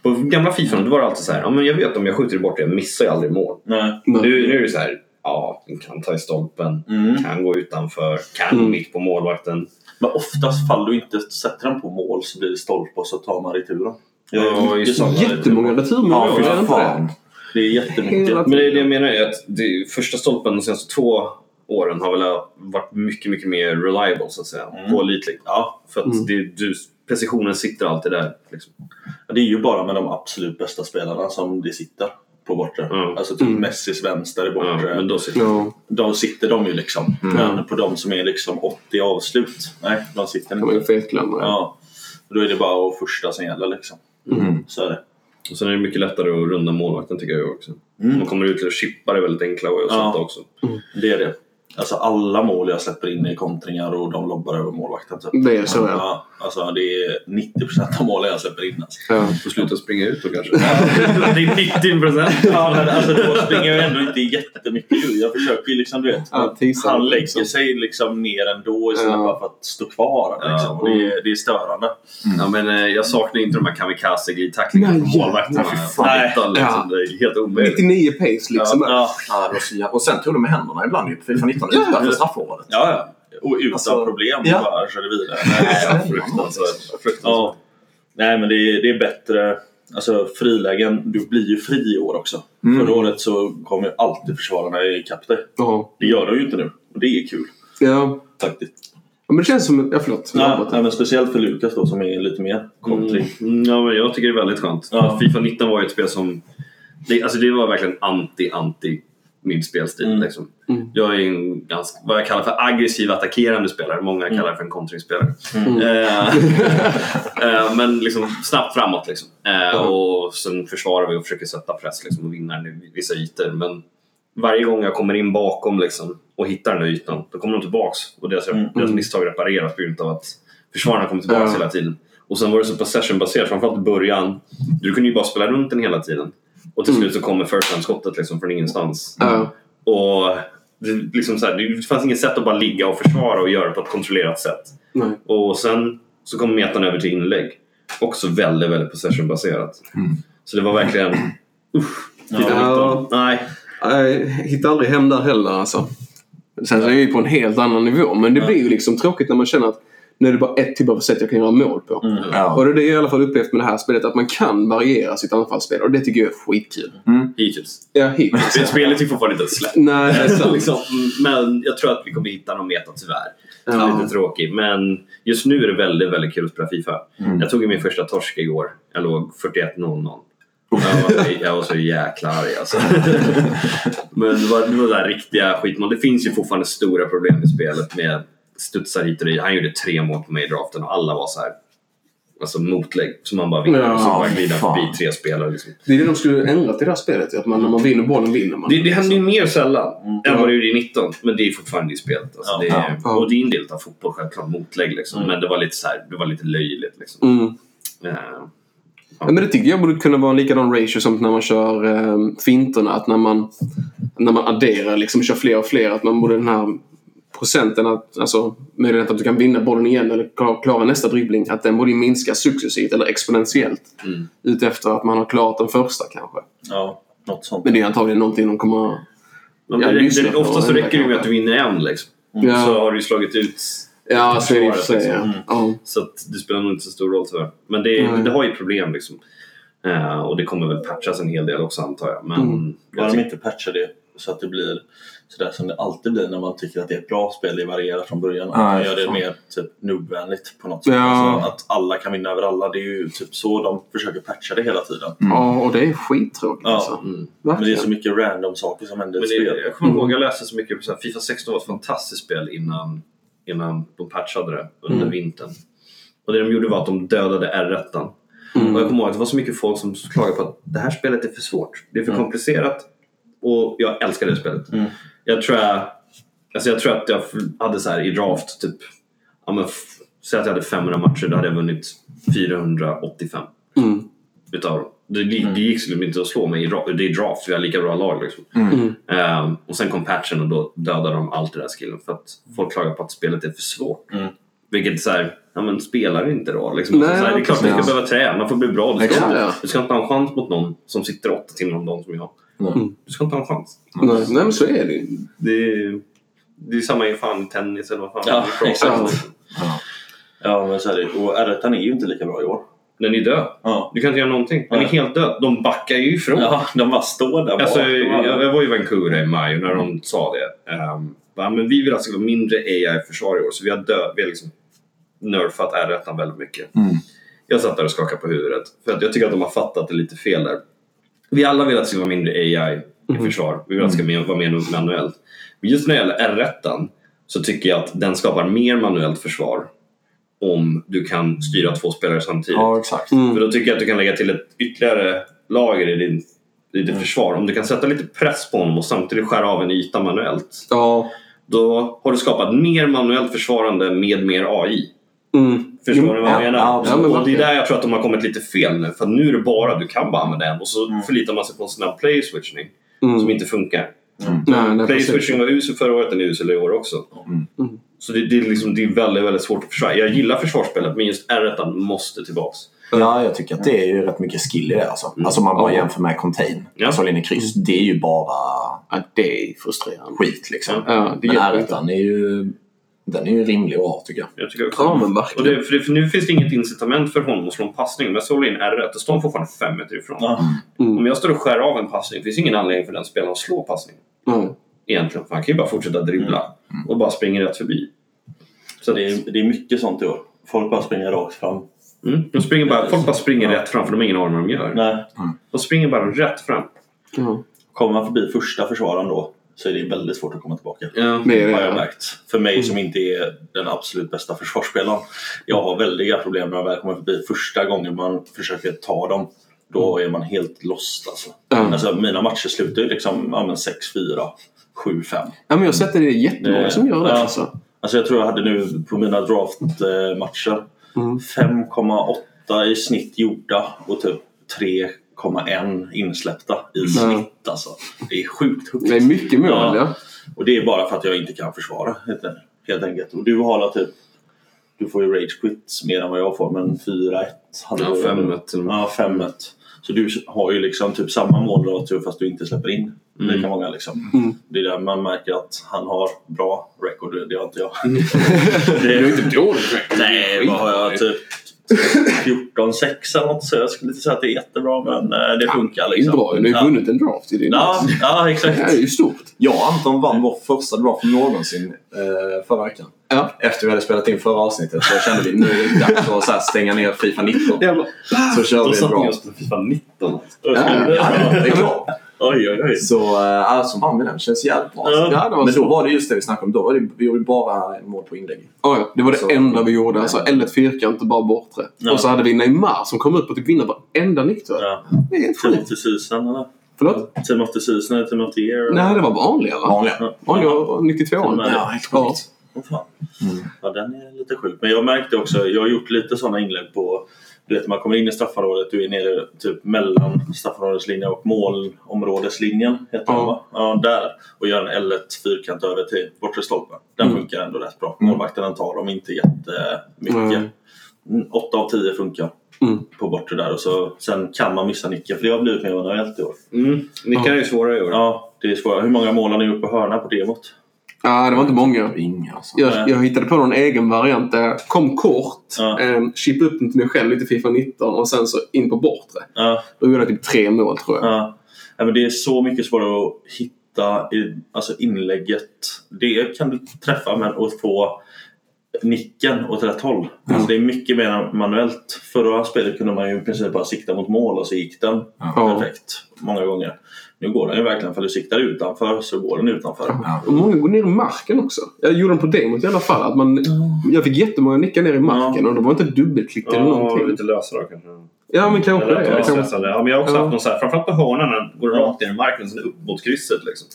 På gamla Fifa då var det alltid så här, ja men jag vet om jag skjuter i bortre, jag missar ju aldrig mål. Nej. Nu, nu är det så här, ja, kan ta i stolpen, Mm. kan gå utanför, kan Mm. mitt på målvakten. Men oftast fall du inte sätter den på mål så blir det stolpe och så tar man returen. Jag Ja, Jättemånga returmål. Ja, fy fan. Det är jättemycket. Men det är det jag menar är att det, första stolpen de senaste två åren har väl varit mycket, mycket mer reliable så att säga. Mm. Pålitligt. Ja, För att Mm. det, du, precisionen sitter alltid där. Liksom. det är ju bara med de absolut bästa spelarna som det sitter på bortre. Mm. Alltså typ Mm. Messis vänster i Ja, bortre. men då sitter Ja, De sitter de ju liksom. Mm. Men på de som är liksom 80 avslut, nej de sitter kan man ju inte. fetglömma. Ja. Då är det bara att första som gäller liksom. Mm. Så är det. Och sen är det mycket lättare att runda målvakten tycker jag också. Mm. Man kommer ut till att chippa det väldigt enkla och Ja. sätta också. Det är det. Alltså alla mål jag släpper in är kontringar och de lobbar över målvakten. Typ. Det är så ja. Ja, alltså det är 90% av målen jag släpper in. Alltså. ja. Får sluta springa ut då kanske. det är 90 procent. Ja, men alltså då springer jag ändå inte jättemycket ju. Jag försöker ju liksom, du vet. Ja, han lägger liksom. sig liksom ner ändå istället Ja. bara för att stå kvar. Ja. Liksom. Och det, är, det är störande. Ja, men, eh, jag saknar inte de här kamikaze glidtacklingarna Nej, från målvakterna. fy fan. Liksom. Ja. Det är helt omöjligt. 99 pace liksom. Ja, Ja, jävla- och sen tog de med händerna ibland ju på Fifa 19 Ja. utanför straffområdet. ja, ja. Och utan Alltså, problem ja. bara körde vidare. Nej, Ja. fruktansvärt. fruktansvärt. Ja. Nej, men det är, det är bättre. Alltså frilägen, du blir ju fri i år också. Förra året så kom ju alltid försvararna ikapp dig. Ja. Det gör de ju inte nu. Och det är kul. Ja. Faktiskt. ja, men det känns som... Ja, förlåt. Ja, nej, men speciellt för Lukas då som är lite mer kontring. Mm, ja, men jag tycker det är väldigt skönt. Ja. Fifa 19 var ju ett spel som... Det, alltså det var verkligen anti-anti min spelstil. Mm. Liksom. Jag är en ganska, vad jag kallar för aggressiv attackerande spelare. Många Mm. kallar det för en kontringsspelare. Eh, eh, men liksom snabbt framåt. Liksom. Eh, Och sen försvarar vi och försöker sätta press liksom, och vinna vissa ytor. Men varje gång jag kommer in bakom liksom, och hittar den där ytan, då kommer de tillbaks. Och deras, deras misstag repareras på grund av att försvararna kommer tillbaks hela tiden. Och sen var det så possession-baserat, framförallt i början. Du kunde ju bara spela runt den hela tiden. Och till slut så kommer first hand-skottet liksom från ingenstans. Och det, liksom så här, det fanns inget sätt att bara ligga och försvara och göra det på ett kontrollerat sätt. Nej. Och sen så kom metan över till inlägg. Också väldigt, väldigt possession-baserat. Så det var verkligen... Fifa Ja. 19. Nej. Jag hittar aldrig hem där heller alltså. Sen så är ju på en helt annan nivå. Men det blir ju liksom tråkigt när man känner att nu är det bara ett typ av sätt jag kan göra mål på. Ja. Och det är det jag i alla fall upplevt med det här spelet. Att man kan variera sitt anfallsspel. Och det tycker jag är skitkul. Hittills. Ja, hittills. Sp- Spelet är fortfarande inte släppt. Nej, det är sant. liksom, men jag tror att vi kommer hitta någon meta tyvärr. Ja. Lite tråkig. Men just nu är det väldigt, väldigt kul att spela Fifa. Jag tog min första torsk igår. Jag låg 41-0-0. Jag var, så, jag var så jäkla arg alltså. Men det var, det var där riktiga skitmål. Det finns ju fortfarande stora problem i spelet med studsar hit och dit. Han gjorde tre mål på mig i draften och alla var så här. Alltså motlägg som man bara vinner Ja, och så bara glider förbi tre spelare. Liksom. Det är det de skulle ändra till det här spelet. Att man, när man vinner bollen vinner man. Det, det händer ju mer sällan än vad det gjorde i 19. Men det är fortfarande i spelet. Alltså, Ja. det är, Ja. Och det är en del av fotboll självklart, motlägg liksom. Men det var lite så här, det var lite löjligt liksom. Mm. Eh, Ja, men det tycker jag borde kunna vara en likadan ratio som när man kör eh, finterna. Att när man, när man adderar, liksom kör fler och fler. Att man borde den här procenten, att, alltså möjligheten att du kan vinna bollen igen eller klara, nästa dribbling. Att den borde minska successivt eller exponentiellt. Mm. Utefter att man har klarat den första kanske. Ja, något sånt. Men det är antagligen någonting de kommer... men Ja, det, det, ofta så räcker det med att du vinner en liksom. Ja. Så har du slagit ut Ja, så är det i och för sig. Ja. liksom. Ja. Så att det spelar nog inte så stor roll tyvärr. Men det, Nej. det har ju problem liksom. Eh, och det kommer väl patchas en hel del också antar jag. Men Mm. jag Bara de inte patchar det så att det blir sådär som det alltid blir när man tycker att det är ett bra spel. Det varierar från början. Ja, man jag gör det mer typ noobvänligt på något sätt. Ja. Alltså, att alla kan vinna över alla. Det är ju typ så de försöker patcha det hela tiden. ja, och det är skittråkigt Ja. alltså. Mm. Men det är så mycket random saker som händer i spelet. jag kommer ihåg, jag läste så mycket på så här, Fifa 16 var ett fantastiskt spel innan, innan de patchade det under Mm. vintern. Och det de gjorde var att de dödade R1. Mm. Och jag kommer ihåg att det var så mycket folk som klagade på att det här spelet är för svårt. Det är för komplicerat. Och jag älskar det spelet. Mm. Jag tror jag, alltså jag tror att jag hade så här i draft typ, ja men säg att jag hade 500 matcher, då hade jag vunnit 485 Mm. utav dem. Det, det, det gick liksom inte att slå mig i dra- det är draft, vi har lika bra lag liksom. Mm. Ehm, och sen kom patchen och då dödade de allt det där skillen för att folk klagar på att spelet är för svårt. Mm. Vilket är såhär, ja men spelar inte då. Liksom. Nej, så här, det är klart att du ska behöva träna för att bli bra. Du ska, Exakt, inte, ja. du ska inte ha en chans mot någon som sitter åtta timmar om dagen som jag. Mm. Du ska inte ha en chans. Nej, nej, men så är det. Det är, det är samma i fan tennis eller vad fan. Ja, det är exakt. Ja, men så är det. Och R1 är ju inte lika bra i år. Den är död. Ja. Du kan inte göra någonting. Den är helt död. De backar ju ifrån. Ja, de bara står där Alltså, bak. jag, jag var i Vancouver i maj och när de sa det. Um, bara, men vi vill alltså ha mindre AI-försvar i år så vi har, dö- vi har liksom nerfat R1 väldigt mycket. Mm. Jag satt där och skakade på huvudet för att jag tycker att de har fattat det lite fel där. Vi alla vill att det ska vara mindre AI i försvar. Vi vill att det ska mer- vara mer manuellt. Men just när det gäller R1 så tycker jag att den skapar mer manuellt försvar om du kan styra två spelare samtidigt. Ja, exakt. Mm. För då tycker jag att du kan lägga till ett ytterligare lager i din, i ditt försvar. Om du kan sätta lite press på honom och samtidigt skära av en yta manuellt. Ja. Då har du skapat mer manuellt försvarande med mer AI. Mm. Förstår Jo, du vad jag ja, menar? ja, absolut. och det är där jag tror att de har kommit lite fel nu. För nu är det bara du kan bara använda en och så Mm. förlitar man sig på en snabb play switchning Mm. som inte funkar. Nej, nej, Play switching var usel förra året, den är usel i år också. Mm. Mm. Så det, det, är liksom, det är väldigt, väldigt svårt att försvara. Jag gillar försvarsspelet men just R1 måste tillbaks. Ja, jag tycker att det är ju rätt mycket skill i det. Alltså, alltså man bara Ja. jämför med contain. Ja. Alltså linje kryss. Det är ju bara Ja, det är frustrerande. skit liksom. Ja, det Men r är ju Den är ju rimlig att ha tycker jag. Jag tycker också. Ja, men och verkligen. det, för, det, för nu finns det inget incitament för honom att slå en passning. Men jag slår in R1, då står han fortfarande fem meter ifrån. Ja. Mm. Om jag står och skär av en passning, finns ingen anledning för den spelaren att slå passningen. Mm. Egentligen, för han kan ju bara fortsätta dribbla och bara springa rätt förbi. Så det är, det är mycket sånt i år. Folk bara springer rakt fram. Mm. De springer bara, folk bara springer rätt fram för de har ingen aning vad de gör. Nej. De springer bara rätt fram. Ja. Kommer man förbi första försvararen då så är det väldigt svårt att komma tillbaka. Ja. Det har jag det. märkt. För mig som inte är den absolut bästa försvarsspelaren. Jag har väldiga problem när jag väl kommer förbi första gången man försöker ta dem. Då är man helt lost alltså. Ja. alltså mina matcher slutar ju liksom ja, men 6-4, 7-5. Ja, men jag har sett att det är jättemånga Det- som gör det. ja. Alltså. Alltså jag tror jag hade nu på mina draftmatcher Mm. 5,8 i snitt gjorda och typ 3,1 insläppta i snitt alltså. Det är sjukt högt. Det är mycket mål, ja. Ja. Och det är bara för att jag inte kan försvara helt, enkelt. Och du har typ du får ju rage quits mer än vad jag får men 4-1 hade Ja, du. 5-1 till och med. Ja, 5-1. Så du har ju liksom typ samma målradio fast du inte släpper in Mm. lika många liksom. Mm. Det är där man märker att han har bra record, det har inte jag. Det är ju inte dåligt record. Nej, vad har jag? Typ 14-6 eller något så jag skulle inte säga att det är jättebra men eh, det funkar Det är liksom. bra. Du har ju vunnit en draft. Det är ju Ja, nice. ja, exakt. Det här är ju stort. Jag och Anton vann vår första draft någonsin eh, förra veckan. Ja. Efter vi hade spelat in förra avsnittet så kände vi nu är det dags att så här, stänga ner Fifa 19. Jävlar. Så kör Då vi en satte ni draft. oss på Fifa 19. Ja, Ja, det är klart. Oj, oj, oj. Så äh, alltså vann vi den. Känns jävligt bra. Ja, Ja, det var Men så. då var det just det vi snackade om. Då var det, vi gjorde bara mål på inlägg. Ja, ja. Det var det Så- enda vi gjorde. Alltså L1 fyrkant och bara bortre. Ja. Och så hade vi Neymar som kom ut på typ vinna varenda nick tror jag. Ja. Det är helt sjukt. eller? Förlåt? Team of the season eller Team of the year? Nej, det var vanliga va? Vanliga. Vanliga 92 Ja. Ja, helt Ja. sjukt. Åh, fan. Ja, den är lite sjuk. Men jag märkte också, jag har gjort lite sådana inlägg på du vet, man kommer in i straffområdet, du är nere typ mellan straffområdeslinjen och målområdeslinjen. Heter den, va? ja, där. Och gör en L1 fyrkant över till bortre stolpen. Den Mm. funkar ändå rätt bra. Mm. Målvakten tar dem inte jättemycket. Mm. 8 av 10 funkar Mm. på bortre där. Och så, sen kan man missa nicken, för det har blivit mer manuellt i år. Mm. Nickar är ju svårare i år. Ja, det är svårare. Hur många mål har ni gjort på hörna på demot? Ja, det var inte många. Inga alltså. Jag, jag hittade på någon egen variant där jag kom kort, Ja. eh, chippade upp den till mig själv lite Fifa 19 och sen så in på bortre. Ja, Då gjorde jag typ tre mål tror jag. Ja. ja, men det är så mycket svårare att hitta i, alltså inlägget. Det kan du träffa men att få nicken åt rätt håll. Alltså det är mycket mer manuellt. Förra spelet kunde man ju i princip bara sikta mot mål och så gick den Ja. perfekt många gånger. Nu går den ju verkligen för du siktar utanför så går den utanför. Ja. Och många går ner i marken också. Jag gjorde den på demot i alla fall. Att man, jag fick jättemånga nickar ner i marken och det var inte dubbelklick eller Ja, någonting. lite lösare då kanske. Ja, men kanske det. de stressade. Ja, men jag har också Ja. haft någon så här, framförallt på hörnan går Ja. rakt ner i marken och sen upp mot krysset. Liksom.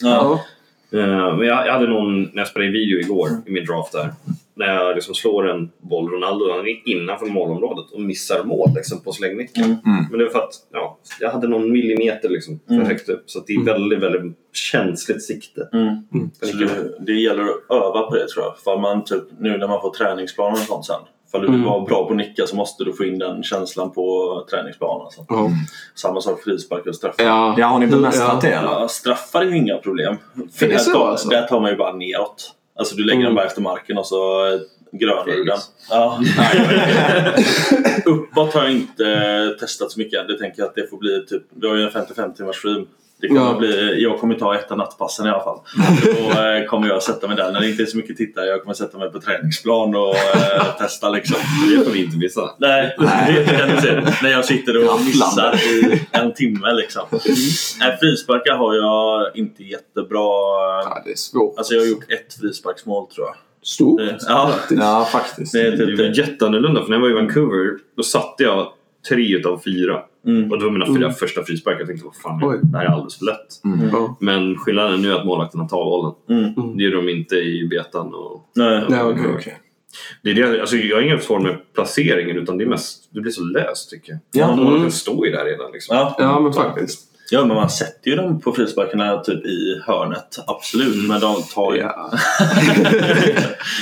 Eh, men jag, jag hade någon, när jag spelade in video igår i min draft där, när jag liksom slår en boll, Ronaldo, han är innanför målområdet och missar mål liksom, på slängnicken. Mm. Mm. Men det var för att ja, jag hade någon millimeter liksom, för Mm. högt upp. Så att det är väldigt, väldigt känsligt sikte. Mm. Nicken. det, det gäller att öva på det tror jag. För man typ, nu när man får träningsplaner och sånt sen. För du vill Mm. vara bra på att nicka så måste du få in den känslan på träningsplanen. Alltså. Ja. Samma sak frispark och straffar. Ja. Ja, har ni bemästrat Ja. det eller? Straffar är ju inga problem. För där, så, tar, alltså? där tar man ju bara neråt. Alltså du lägger Mm. den bara efter marken och så eh, grönar du den. Fegis. Ja. Uppåt har jag inte testat så mycket än. Det tänker jag att det får bli typ, vi har ju en 55 timmars stream. Det kommer Ja. bli, jag kommer ta ett av nattpassen i alla fall. Då eh, kommer jag sätta mig där när det inte är så mycket tittare. Jag kommer sätta mig på träningsplan och eh, testa liksom. Det får vi inte missa. Nej, det kan du se. När jag sitter och missar i en timme liksom. Nej, frisparkar har jag inte jättebra... ja, det är svårt. Alltså jag har gjort ett frisparksmål tror jag. Stort. Det- Ja, Ja, faktiskt. det är typ jätteannorlunda för när jag var i Vancouver då satte jag tre utav fyra. Mm. Och det var mina fyra Mm. första frisparkar. Jag tänkte vad fan, Oj. det här är alldeles för lätt. Ja. Men skillnaden nu är att målvakterna tar bollen. Mm. Det gör de inte i betan. Och Nej. Ja, okej. Okej. det är det, alltså jag har inga svårt med placeringen utan det, är mest, det blir så löst tycker jag. Ja. Ja, målvakten Mm. står ju där redan. Liksom. Ja. ja, men faktiskt. ja, men man sätter ju dem på frisparkarna typ i hörnet. Absolut. Men de tar ju... Ja.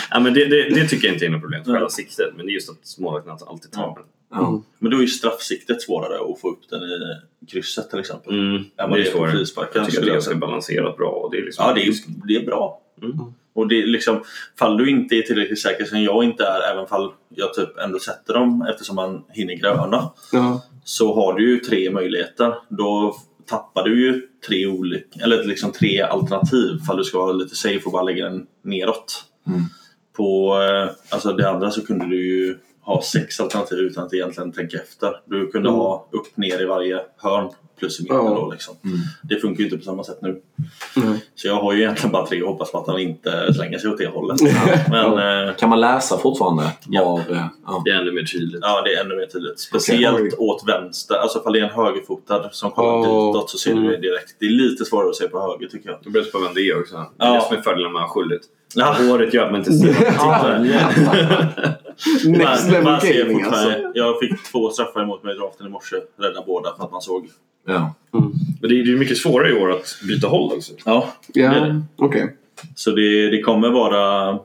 ja, men det, det, det tycker jag inte är något problem, själva siktet. Men det är just att målvakten alltid tar den. Ja. Men då är ju straffsiktet svårare att få upp den i krysset till exempel. Mm, Ja, men det är på frisparken, Jag tycker att det är ganska balanserat bra. Och det är liksom Ja, det är, det är bra. Mm. Och det är liksom, fall du inte är tillräckligt säker som jag inte är, även fall jag typ ändå sätter dem eftersom man hinner gröna. Ja. Så har du ju tre möjligheter. Då tappar du ju tre olika, eller liksom tre alternativ fall du ska vara lite safe och bara lägga den neråt. På eh, alltså det andra så kunde du ju ha sex alternativ utan att egentligen tänka efter. Du kunde Mm. ha upp ner i varje hörn plus i mitten Ja. då liksom. Det funkar ju inte på samma sätt nu. Mm. Så jag har ju egentligen bara tre och hoppas på att han inte slänger sig åt det hållet. Men eh, Kan man läsa fortfarande? Var, eh, ja. Det är ännu mer tydligt. ja, det är ännu mer tydligt. Speciellt Oj. åt vänster. Alltså ifall det är en högerfotad som kollar Ja. ditåt så ser du det direkt. Det är lite svårare att se på höger tycker jag. Det beror på vem det är också. Det är Ja. det som är fördelen med att ha. Ja. Håret gör att man inte ser. Next Man- level gaming alltså. Jag fick två straffar emot mig i draften i morse. Rädda båda för att man såg. Ja. Men det är ju mycket svårare i år att byta håll också. Ja, det är Ja, det. okej. Så det, det kommer vara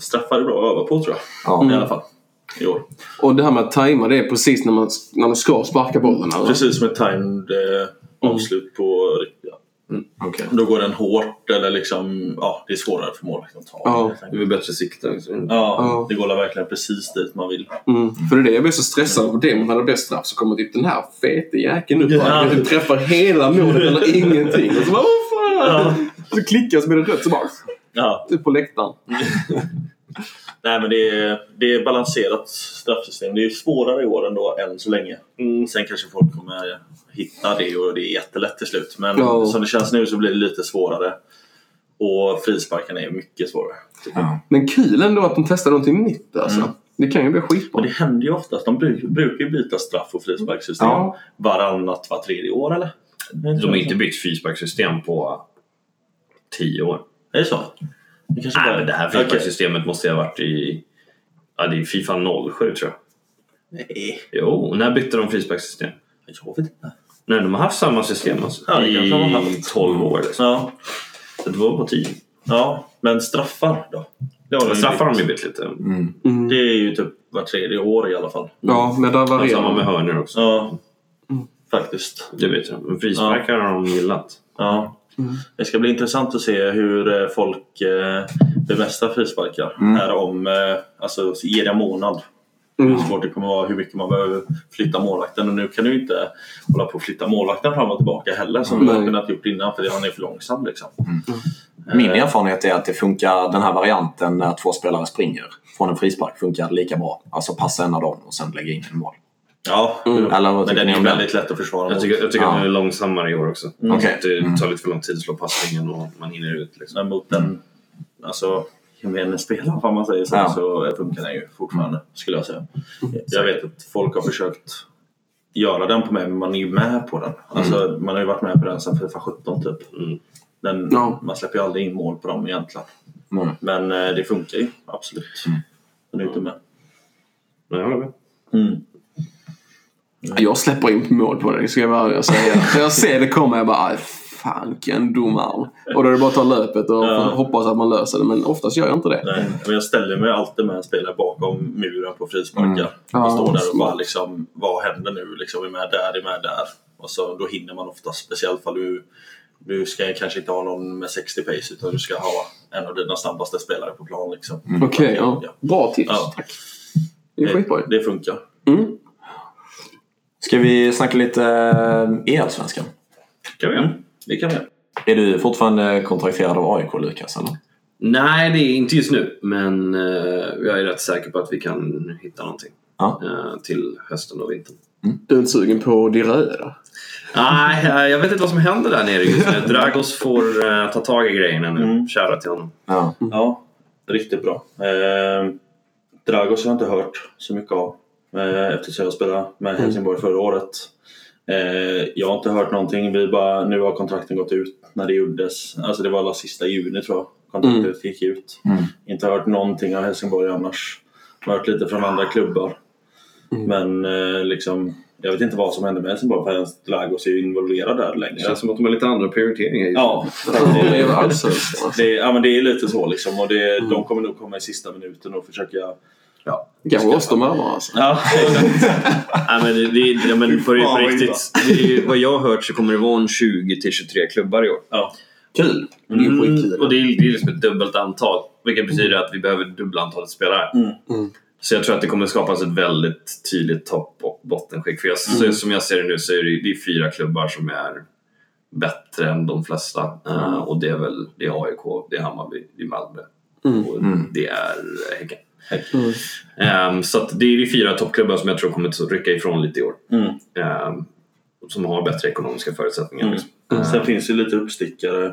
straffar är bra att öva på tror jag. Ja. I alla fall. I år. Och det här med att tajma det är precis när man, när man ska sparka bollen. Eller? Precis som ett timed eh, avslut på ja. Okej. Då går den hårt eller liksom, ja det är svårare för målvakten att ta. Ja. helt Det är bättre sikte. Liksom. Ja, Ja. det går verkligen precis dit man vill. Mm. För det är det jag blir så stressad av. Det man hade bäst straff så kommer typ den här fete jäkeln upp. Ja. Ja. träffar hela målet eller ingenting. Och så bara, vad fan! Så klickar jag så blir det rött så bara, Ja. ut på läktaren. Nej men det är, det är balanserat straffsystem. Det är svårare i år ändå än så länge. Sen kanske folk kommer hitta det och det är jättelätt till slut. Men Ja. som det känns nu så blir det lite svårare. Och frisparkarna är mycket svårare. Ja. Men kul ändå att de testar någonting nytt alltså. Mm. Det kan ju bli Och skitbra. det händer ju oftast. De bruk, brukar ju byta straff och frisparkssystem Ja. varannat, var tredje år eller? De har inte bytt frisparkssystem på tio år. Är det så? Det kanske Nej, bara- men det här Okej. frisparkssystemet måste ju ha varit i... Ja, det är Fifa 07 tror jag. Nej, Jo, när bytte de frisparkssystem? jag vet inte. Nej, de har haft samma system alltså, Ja, det i haft. 12 år. Liksom. Ja, Så det var på 10. ja, men straffar då? Det har de straffar har de ju bytt lite. Mm. Mm. Det är ju typ var tredje år i alla fall. Ja, men där Och samma med varierar hörnor också. Ja, Mm. faktiskt. Det vet jag. Men frisparkar har de gillat. Ja. Mm. Det ska bli intressant att se hur eh, folk eh, bemästrar frisparkar Mm. här om, eh, alltså ger det en månad. Mm. Hur svårt det kommer vara, hur mycket man behöver flytta målvakten. Och nu kan du inte hålla på att flytta målvakten fram och tillbaka heller som du har kunnat gjort innan för han är för långsam liksom. Min erfarenhet är att det funkar, den här varianten när två spelare springer från en frispark funkar lika bra. Alltså passa en av dem och sen lägga in en mål. Ja, Mm. Eller vad men den är den? väldigt lätt att försvara Jag tycker, jag tycker Ja. att den är långsammare i år också. Okej. Det Mm. tar lite för lång tid att slå passningen och man hinner ut. Liksom. Men mot den alltså, gemene spelaren om man säger så, Ja. så funkar den ju fortfarande skulle jag säga. Jag vet att folk har försökt göra den på mig men man är ju med på den. Alltså, Man har ju varit med på den sedan Fifa 17 typ. Mm. Den, Ja. Man släpper ju aldrig in mål på dem egentligen. Mm. Men eh, det funkar ju absolut. Den är ute med. Men jag håller med. Mm. Jag släpper in mål på det, det ska jag vara ärlig och säga. För jag ser det komma jag bara, "Aj, fan vilken domare. Och då är det bara att ta löpet och Ja. hoppas att man löser det. Men oftast gör jag inte det. Nej, men jag ställer mig alltid med en spelare bakom muren på frisparkar. Mm. Ja, och står där och bara liksom, vad händer nu? Liksom, är med där, är med där. Och så, då hinner man ofta, speciellt för du du ska kanske inte ha någon med 60 pace utan du ska ha en av dina snabbaste spelare på plan. Liksom. Okej, ja. Bra tips. Tack. Det är skitbra ju. Det funkar. Mm. Ska vi snacka lite eh, EL-svenskan? Kan vi göra. Det kan vi. Är du fortfarande kontrakterad av AIK, Lukas? Eller? Nej, det är inte just nu. Men eh, jag är rätt säker på att vi kan hitta någonting Ja. eh, till hösten och vintern. Du är inte sugen på de röda? Nej, jag vet inte vad som händer där nere just nu. Dragos får ta tag i grejerna nu. Mm. Kära till honom. Ja. Ja, riktigt bra. Eh, Dragos har jag inte hört så mycket av eftersom jag spelade med Helsingborg förra året. Eh, jag har inte hört någonting. Vi bara, nu har kontrakten gått ut när det gjordes. Alltså det var alla sista juni tror jag kontraktet gick ut. Mm. Inte hört någonting av Helsingborg annars. Hört lite från andra klubbar. Men eh, liksom, jag vet inte vad som hände med Helsingborg för ens Dragos är ju involverad där längre. Det känns som att de har lite andra prioriteringar. just. Ja, Det är det, ja, men det är lite så liksom. Och det, de kommer nog komma i sista minuten och försöka... Ja, Kanske oss de andra alltså. ja Nej, men det, det, ja, men på, på riktigt, det är, vad jag har hört så kommer det vara en 20 till 23 klubbar i år. ja. Kul. Det är. Och det är, det är liksom ett dubbelt antal. Vilket betyder att vi behöver dubbla antalet spelare. Mm. Så jag tror att det kommer skapas ett väldigt tydligt topp och bottenskikt. För jag, så, som jag ser det nu så är det, det är fyra klubbar som är bättre än de flesta. Eh, och det är väl det är AIK, det är Hammarby, det är Malmö och det är Häcken. Ehm, så att det är de fyra toppklubbar som jag tror kommer att rycka ifrån lite i år. Mm. Ehm, som har bättre ekonomiska förutsättningar. Mm. Liksom. Sen finns det lite uppstickare.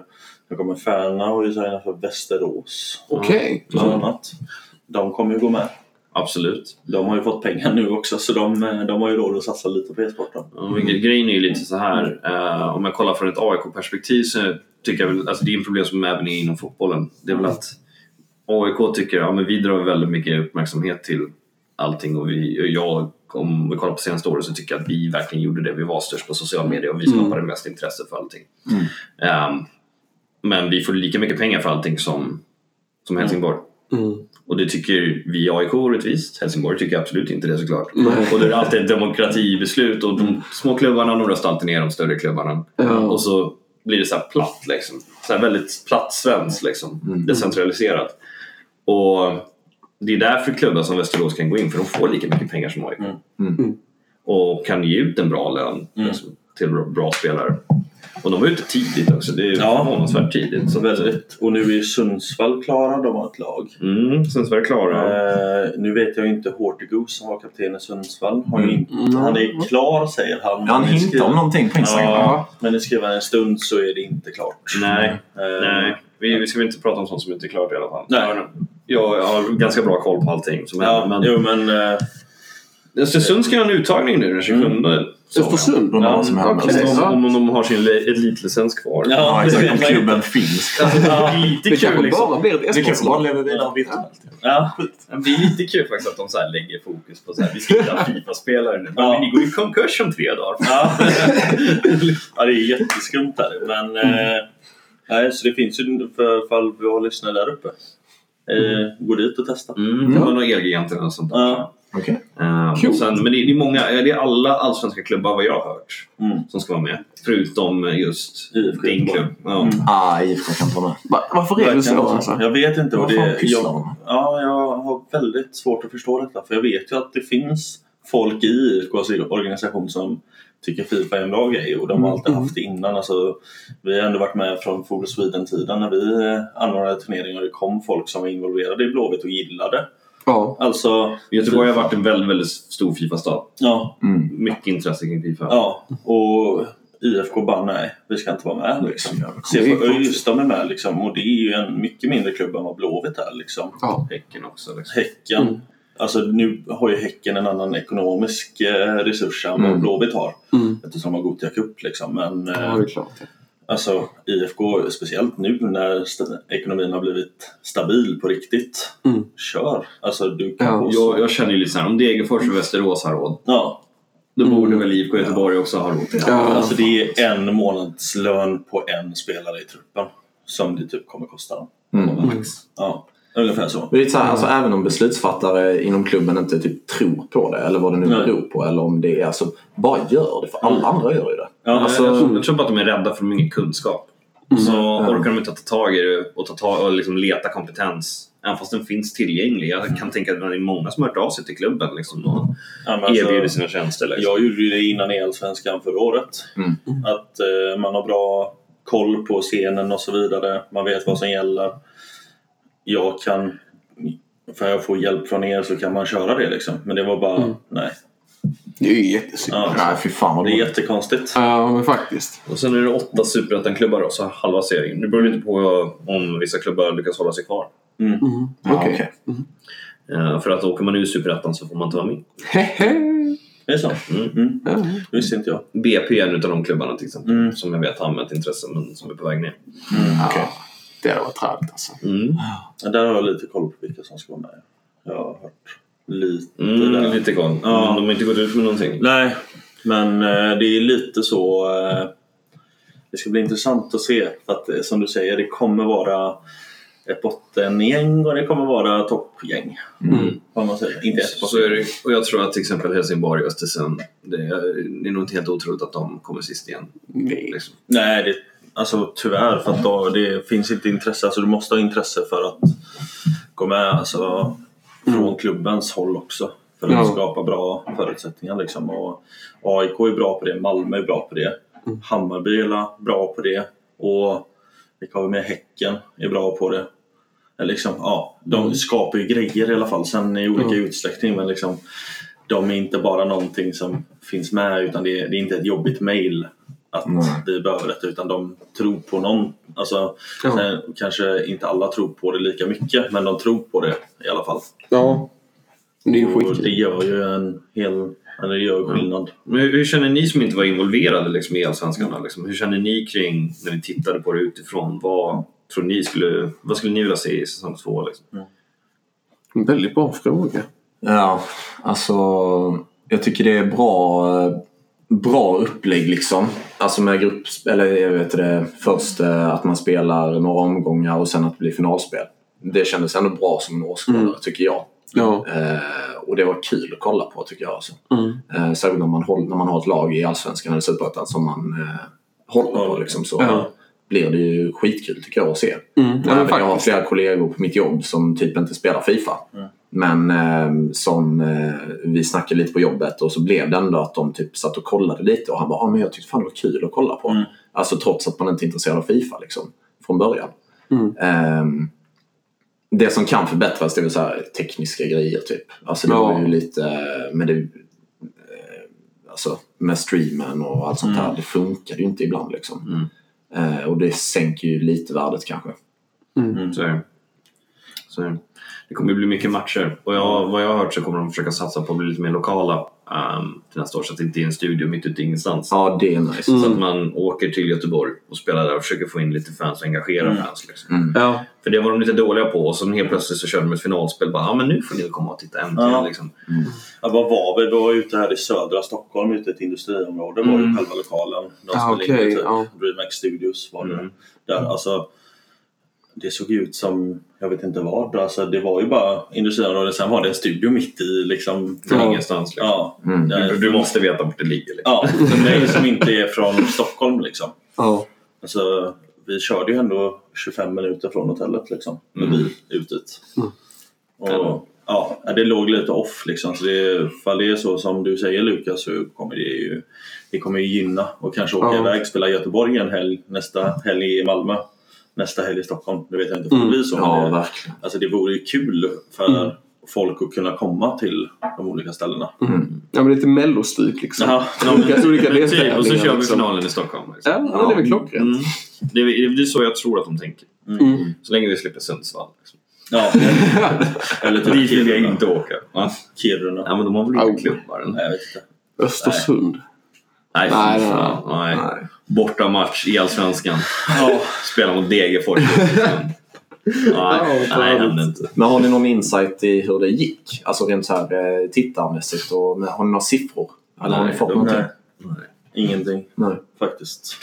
Jag kommer Färna ju signat för Västerås. Okej. Bland annat. De kommer ju gå med. Absolut. De har ju fått pengar nu också så de, de har ju råd att satsa lite på e-sporten. Gre- grejen är ju lite så här. eh, om jag kollar från ett AIK-perspektiv så tycker jag väl, alltså det är en problem som även är inom fotbollen. Det är väl att AIK tycker, ja men vi drar väldigt mycket uppmärksamhet till allting och vi, jag, om vi kollar på senaste året så tycker jag att vi verkligen gjorde det. Vi var störst på social media och vi skapade mest intresse för allting. Ehm, men vi får lika mycket pengar för allting som, som Helsingborg. Mm. Och det tycker vi i AIK orättvist. Helsingborg tycker absolut inte det såklart. Och då är det alltid ett demokratibeslut och de små klubbarna de röstar alltid ner de större klubbarna. Ja. Och så blir det så platt liksom. Så väldigt platt svenskt liksom. Decentraliserat. Och det är därför klubbar som Västerås kan gå in för de får lika mycket pengar som AIK. Mm. Och kan ge ut en bra lön liksom, till bra, spelare. Och de var ute tidigt också. Det är Ja. förvånansvärt tidigt. Så väldigt. Och nu är ju Sundsvall klara. De har ett lag. Mm, Sundsvall är klara. Eh, nu vet jag ju inte Hortigos som var kapten i Sundsvall. Har ju Mm. inte, Han är klar säger han. Ja, han hintar om någonting på Instagram. Ja, men han en stund så är det inte klart. Nej, Eh, nej. Vi, vi ska väl inte prata om sånt som inte är klart i alla fall. Nej. Jag, jag har ganska bra koll på allting som Ja, händer. Men jo men... eh, Östersund ska ha en uttagning nu den 27. Mm. Östersund? Undrar vad som händer. okej. Om, Ja. om de har sin elitlicens kvar. Ja, Ja, det exakt. Om klubben finns. Det är lite Det kul kanske liksom. bara blir ett Det kanske bara lever vidare virtuellt. Ja, Det är lite kul faktiskt att de så här lägger fokus på så här, vi ska hitta Fifa-spelare nu. Men Ja. ni går i konkurs om tre dagar. ja. ja, det är jätteskumt här. Men eh, nej, så det finns ju för fall vi har lyssnare där uppe. Eh, gå dit och testa. Mm, det var några Elgiganter och sånt där. Ja. Okej. Um, Coolt. sen, men det, det är många, det är alla allsvenska klubbar vad jag har hört Mm. som ska vara med. Förutom just IFK din klubb. Ja. Mm. Ah, IFK kan ta med. Va- Varför är det så alltså? Jag vet inte. Vad fan det, pysslar jag, de med? ja, jag har väldigt svårt att förstå detta. För jag vet ju att det finns folk i IFKs organisation som tycker Fifa är en bra grej och de har alltid haft det innan. Alltså, vi har ändå varit med från Food Sweden-tiden när vi eh, anordnade turneringar och det kom folk som var involverade i Blåvitt och gillade. Ja. Alltså, Göteborg har varit en väldigt, väldigt stor Fifa-stad. ja, Mm. Mycket intresse kring Fifa. ja. Och IFK bara nej, vi ska inte vara med. Liksom. Det är CFÖ just de är med liksom, och det är ju en mycket mindre klubb än vad Blåvitt är. Liksom. Ja. Häcken också. Liksom. Häcken. Mm. Alltså nu har ju Häcken en annan ekonomisk eh, resurs än vad Mm. Blåvitt har. Mm. Eftersom de har Gothia Cup liksom. Men Ja, eh, det är klart. alltså IFK, speciellt nu när st- ekonomin har blivit stabil på riktigt. Mm. Kör! Alltså du kan Ja, Jag, jag känner ju lite såhär, om Degerfors och Västerås har råd, ja. då Mm. borde väl IFK Göteborg också ha råd. Ja. Alltså det är en månadslön på en spelare i truppen. Som det typ kommer kosta dem. Mm. Max. Ja, ungefär så. Men det är så här, alltså, även om beslutsfattare inom klubben inte typ tror på det eller vad det nu Nej. beror på eller om det är alltså bara gör det för alla andra gör ju det. Ja, Alltså- jag, tror, jag tror bara att de är rädda för de har ingen kunskap. Så orkar de inte ta tag i det och, ta tag, och liksom leta kompetens. Även fast den finns tillgänglig. Jag kan tänka att det är många som har hört av sig till klubben liksom, och Ja, alltså- erbjuder sina tjänster. Liksom. Jag gjorde det innan i Allsvenskan förra året. Mm. Att eh, man har bra koll på scenen och så vidare. Man vet vad som gäller. Jag kan... För jag får hjälp från er så kan man köra det liksom. Men det var bara... Nej. Det är ju jättesynd. Ja. Nej, fy fan vad Det är dåligt. jättekonstigt. Ja, men faktiskt. Och sen är det åtta superettan-klubbar då, så halva serien. Det beror lite på om vissa klubbar lyckas hålla sig kvar. Mm. Ja, Okej. okej. Eh, för att åker man ur superettan så får man inte vara med. Hehe. Det är så? Mm. Mm. Ja. Det visste inte jag. BP är en av de klubbarna till exempel. Mm. Som jag vet har anmält intresse men som är på väg ner. Okej. Det hade varit träligt alltså. Mm. Ja, Där har jag lite koll på vilka som ska vara med. Jag har hört lite Mm, där. lite koll. Ja. Men de har inte gått ut med någonting. Nej, men eh, det är lite så... Eh, det ska bli intressant att se. För att eh, som du säger, det kommer vara ett bottengäng och det kommer vara toppgäng. Mm. Vad man säger. Inte ett Så är det, och jag tror att till exempel Helsingborg och Östersund, det är, det är nog inte helt otroligt att de kommer sist igen. Nej. Liksom. Nej, det, Alltså tyvärr, för att då, det finns inte intresse. Alltså du måste ha intresse för att gå med alltså, från klubbens håll också. För att Ja. skapa bra förutsättningar liksom. Och AIK är bra på det, Malmö är bra på det. Hammarby är bra på det. Och vilka har vi med? Häcken är bra på det. Liksom, ja, de skapar ju grejer i alla fall, sen i olika utsträckning. Men liksom, de är inte bara någonting som finns med utan det är, det är inte ett jobbigt mail att Nej. vi behöver detta utan de tror på någon. Alltså, Ja. sen, kanske inte alla tror på det lika mycket men de tror på det i alla fall. Ja. Det är ju Och det gör ju en hel eller det gör skillnad. Men hur, hur känner ni som inte var involverade liksom, i Allsvenskan? Liksom? Hur känner ni kring, när ni tittade på det utifrån, vad tror ni skulle, vad skulle ni vilja se i säsong två? Liksom? En väldigt bra fråga. Ja, alltså jag tycker det är bra, bra upplägg liksom. Alltså med grupp, eller jag vet det, först eh, att man spelar några omgångar och sen att det blir finalspel. Det kändes ändå bra som en åskådare tycker jag. Ja. Eh, och det var kul att kolla på tycker jag. Alltså. Mm. Eh, särskilt när man, håll, när man har ett lag i Allsvenskan eller Superettan som man eh, håller på liksom, så Ja. blir det ju skitkul tycker jag att se. Mm. Ja, jag har flera kollegor på mitt jobb som typ inte spelar Fifa. Men eh, som eh, vi snackade lite på jobbet och så blev det ändå att de typ satt och kollade lite och han bara ah, men jag tyckte fan det var kul att kolla på. Mm. Alltså trots att man inte är intresserad av Fifa liksom, från början. Mm. Ehm, det som kan förbättras det är väl så här tekniska grejer typ. Alltså det Ja. var ju lite eh, med det eh, alltså med streamen och allt sånt här. Det funkar ju inte ibland liksom. Eh, och det sänker ju lite värdet kanske. Är det. Så det. Kommer ju bli mycket matcher och jag, vad jag har hört så kommer de försöka satsa på att bli lite mer lokala um, till nästa år så att det inte är en studio mitt ute i ingenstans. Ja, det är nice. Så att man åker till Göteborg och spelar där och försöker få in lite fans och engagera fans. Liksom. Ja. För det var de lite dåliga på och så helt plötsligt så körde de ett finalspel. Bara, ja men nu får ni komma och titta äntligen. Ja. Liksom. Ja, vad var vi? Vi var ute här i södra Stockholm, ute i ett industriområde var ju själva lokalen. De Ah, spelade in okej, typ ja. Dreamhack Studios var det. Mm. Där, alltså, det såg ut som, jag vet inte vad, alltså, det var ju bara industriområde. Sen var det en studio mitt i liksom. Från Ja. ingenstans. Liksom. Ja, Mm. Du, du måste veta vart det ligger. Liksom. Ja, för mig som inte är från Stockholm liksom. Ja. Alltså, vi körde ju ändå 25 minuter från hotellet liksom. Med Mm. bil ut dit. Mm. Och, ja, det låg lite off liksom. Så det, fall det är så som du säger Lukas så kommer det ju det kommer ju gynna och kanske åka Ja. iväg spela i Göteborg en helg, nästa helg i Malmö, nästa helg i Stockholm. Det vet jag inte om Mm. det blir så. Ja, det, verkligen. alltså det vore ju kul för folk att kunna komma till de olika ställena. Mm. ja, men lite mellostryk liksom. Ja, Olika, olika Men typ, och så kör vi liksom. finalen i Stockholm. Liksom. Ja, ja, det är väl klockrent. Mm. Det, är, det är så jag tror att de tänker. Mm. Så länge vi slipper Sundsvall. Liksom. Ja. Eller typ Dit vill jag inte åka. Va? Kiruna. Ja, men de har väl inte klubbar? eller? Nej, jag vet inte. Östersund. Nej, Nej, nej, nej. Nej. Borta match i Allsvenskan. Ja. Spela mot Degerfors. nej, Ja, nej, det hände inte. Men har ni någon insight i hur det gick? Alltså rent så här eh, tittarmässigt och har ni några siffror? Eller har ni Nej, fått de- någonting? nej. Ingenting Nej. faktiskt.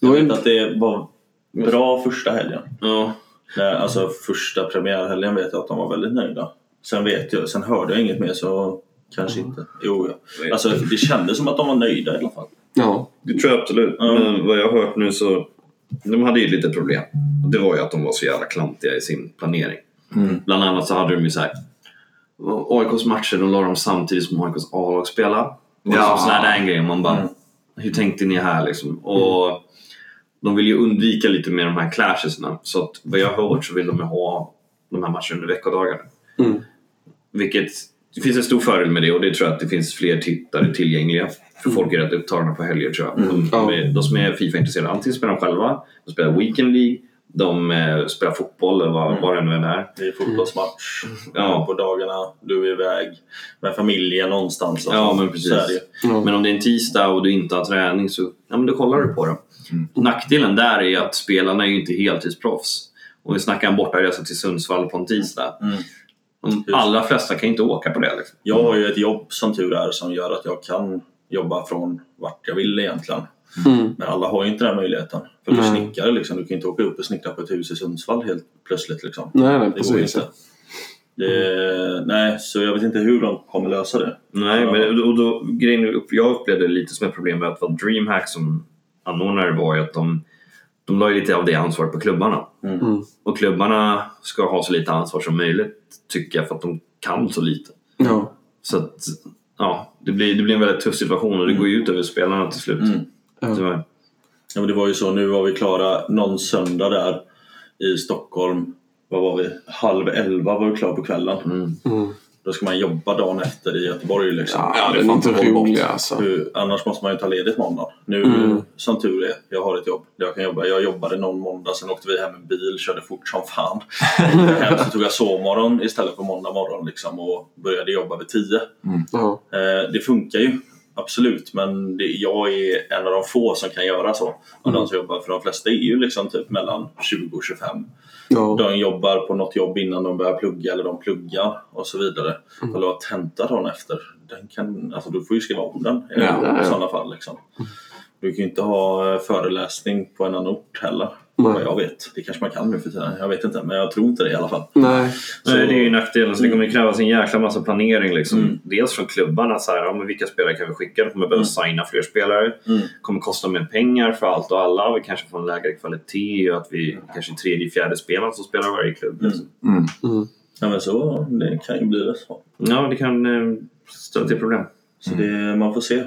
Jag vet att det var bra första helgen. Ja. Nej, Alltså första premiärhelgen vet jag att de var väldigt nöjda. Sen vet jag, sen hörde jag inget mer så kanske inte. Jo, ja. Alltså det kändes som att de var nöjda i alla fall. Ja. Det tror jag absolut. Men vad jag har hört nu så... De hade ju lite problem. Det var ju att de var så jävla klantiga i sin planering. Mm. Bland annat så hade de ju så här... AIKs matcher, de la dem samtidigt som AIKs A-lag spelade. Och Ja. ja. sådana där grejer. Man bara... Mm. Hur tänkte ni här liksom? Och de vill ju undvika lite mer de här clashesna. Så att vad jag har hört så vill de ju ha de här matcherna under veckodagarna. Mm. Vilket, det finns en stor fördel med det och det tror jag att det finns fler tittare tillgängliga. För folk är rätt upptagna på helger tror jag. De, Ja. de, är, de som är Fifa-intresserade, antingen spelar de själva, de spelar Weekend League, de eh, spelar fotboll eller vad, vad det nu än är. Det är fotbollsmatch Ja. på dagarna. Du är iväg med familjen någonstans. och Ja, men precis. Men om det är en tisdag och du inte har träning så ja, men då kollar du på det. Nackdelen där är att spelarna är ju inte heltidsproffs. Om vi snackar en bortaresa till Sundsvall på en tisdag. Mm. De allra flesta kan inte åka på det. Liksom. Jag har ju ett jobb som tur är som gör att jag kan jobba från vart jag vill egentligen. Mm. Men alla har ju inte den möjligheten. För du snickare liksom, du kan inte åka upp och snickra på ett hus i Sundsvall helt plötsligt. Liksom. Nej, nej, Det går inte. Det, nej, så jag vet inte hur de kommer lösa det. Nej, men och då, grejen, jag upplevde det lite som ett problem med att vara DreamHack som anordnare var ju att de, de la ju lite av det ansvaret på klubbarna. Mm. Och klubbarna ska ha så lite ansvar som möjligt, tycker jag, för att de kan så lite. Ja. Så att, ja, det blir, det blir en väldigt tuff situation och det går ju ut över spelarna till slut. Ja. Tyvärr. Ja, men det var ju så, nu var vi klara någon söndag där i Stockholm. Vad var vi? Halv elva var vi klara på kvällen. Mm. Då ska man jobba dagen efter i Göteborg liksom. Ja, det den är inte inte vara rolig bort. alltså. Hur, annars måste man ju ta ledigt måndag. Nu, Mm. som tur är, jag har ett jobb där jag kan jobba. Jag jobbade någon måndag, sen åkte vi hem med bil, körde fort som fan. hem så tog jag sovmorgon istället för måndag morgon liksom, och började jobba vid tio. Ja. Eh, det funkar ju, absolut. Men det, jag är en av de få som kan göra så. Av de som jobbar. För de flesta är ju liksom typ mellan 20 och 25. Ja. De jobbar på något jobb innan de börjar plugga eller de pluggar och så vidare. Mm. Eller har tenta dagen efter. Den kan, alltså, du får ju skriva om den i Ja, ja, ja. sådana fall. Liksom. Du kan ju inte ha föreläsning på en annan ort heller. Nej. Vad jag vet. Det kanske man kan nu för tiden. Jag vet inte, men jag tror inte det i alla fall. Nej. Så- Nej, det är ju nackdelen. Så det kommer ju krävas en jäkla massa planering. Liksom. Mm. Dels från klubbarna, så här, ja, men vilka spelare kan vi skicka? De kommer behöva signa fler spelare. Mm. kommer kosta mer pengar för allt och alla. Vi kanske får en lägre kvalitet och att vi kanske är tredje, fjärde spelaren som spelar i varje klubb. Liksom. Mm. Mm. Ja, men så, det kan ju bli det så. Ja, det kan eh, ställa till problem. Så det, man får se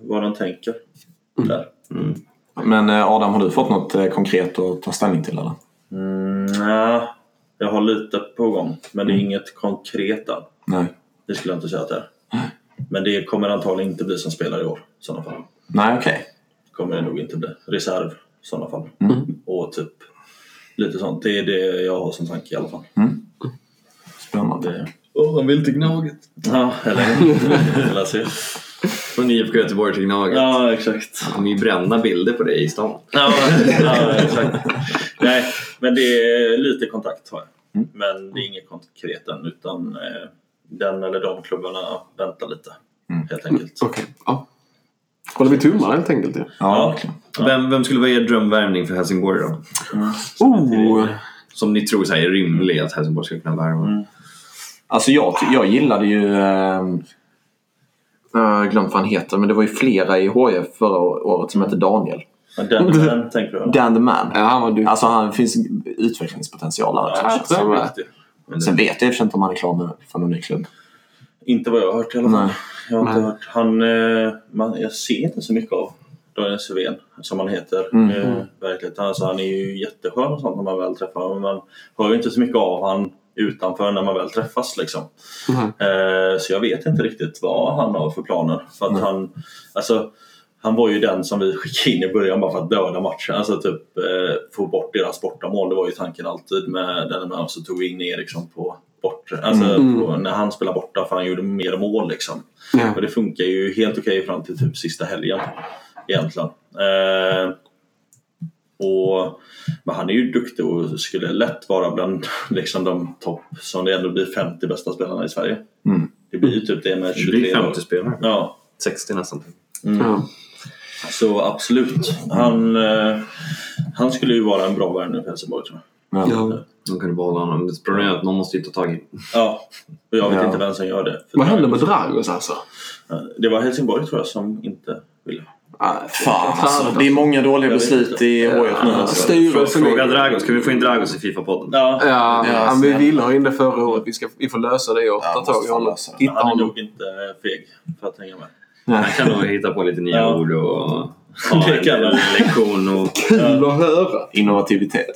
vad de tänker. Där. Mm. Men eh, Adam, har du fått något eh, konkret att ta ställning till eller? Mm, nej, jag har lite på gång. Men det är inget konkret än. Nej. Det skulle jag inte säga att det är. Men det kommer antagligen inte bli som spelare i år. I sådana fall. Nej, okej. kommer det nog inte bli. Reserv i sådana fall. Mm. Och typ lite sånt. Det är det jag har som tanke i alla fall. Spännande. Det, Åh, han vill till Gnaget. ja, eller eller se. Från IFK Göteborg till Gnaget. Ja, exakt. Han kommer ju bränna bilder på dig i stan. Ja, ja, exakt. Nej, men det är lite kontakt har jag. Men det är inget konkret än utan eh, den eller de klubbarna väntar lite. Helt enkelt. Okej. Ja. Håller vi tummar helt enkelt. Ja. Ja. Vem, vem skulle vara er drömvärvning för Helsingborg då? Oh. Som ni tror så här, är rimlig att Helsingborg ska kunna värva? Alltså jag, jag gillade ju... Jag har glömt vad han heter, men det var ju flera i HF förra året som hette Daniel. Men den, den tänker jag. Dan the man. Ja, han var duktig. Alltså han finns utvecklingspotential där. Ja, var- riktigt. Sen vet jag inte om han är klar med för någon ny klubb. Inte vad jag har hört i alla fall. Nej. Jag har inte Nej. hört. Han, eh, man, jag ser inte så mycket av Daniel Sven som han heter. Mm. Eh, verkligheten. Alltså, han är ju jätteskön och sånt när man väl träffar honom. Men man hör ju inte så mycket av han utanför när man väl träffas. Liksom. Eh, så jag vet inte riktigt vad han har för planer. För att han, alltså, han var ju den som vi skickade in i början bara för att döda matchen. Alltså typ eh, få bort deras bortamål. Det var ju tanken alltid med den med. Så tog vi in Eriksson på bortre. Alltså Mm. på, när han spelade borta för han gjorde mer mål liksom. Ja. Och det funkar ju helt okej fram till typ sista helgen. Egentligen. Eh, och, men han är ju duktig och skulle lätt vara bland liksom, de topp som det ändå blir 50 bästa spelarna i Sverige. Mm. Det blir ju typ det med Det 23 blir år. 50 spelare. Ja, 60 nästan. Ja. så absolut. Han, eh, han skulle ju vara en bra värvning för Helsingborg tror jag. Ja. Ja. De kan ju behålla honom. Det problemet är att någon måste ju ta tag i Ja, och jag vet Ja. inte vem som gör det. Vad hände med Dragos alltså? Det var Helsingborg tror jag som inte ville. Ah, Fan alltså. Det är många dåliga beslut i HF nu. Ja, Alltså. Fråga är- Dragos. Kan vi få in Dragos i Fifa-podden? Ja, Ja, Ja, vi ville ha in det förra året. Vi, ska, vi får lösa det och Ja, ta tag i honom. han är nog inte feg för att hänga med. Han kan nog hitta på lite nya ord och ha Det kan en han. lektion. Och... Kul att höra! Innovativitet.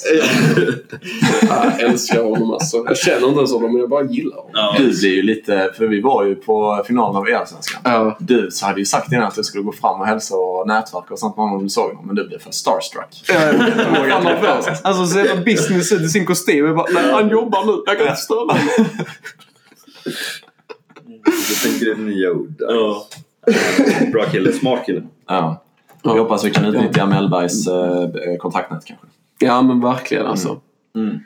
Jag älskar honom alltså. Jag känner inte ens honom men jag bara gillar honom. Ja, Du blir ju lite... För vi var ju på finalen av Allsvenskan. Ja. Du så hade ju sagt innan att du skulle gå fram och hälsa och nätverka och sånt med honom om du såg honom. Men du blev för starstruck. Fan, nervös. Alltså så jävla business ut i sin kostym. Jag bara, nej han jobbar nu. Jag kan inte störa honom. Du tänker ett nya ord. ja. Bra kille. Smart kille. Ja. Vi hoppas vi kan utnyttja Mellbergs eh, kontaktnät kanske. Ja men verkligen alltså. Mm.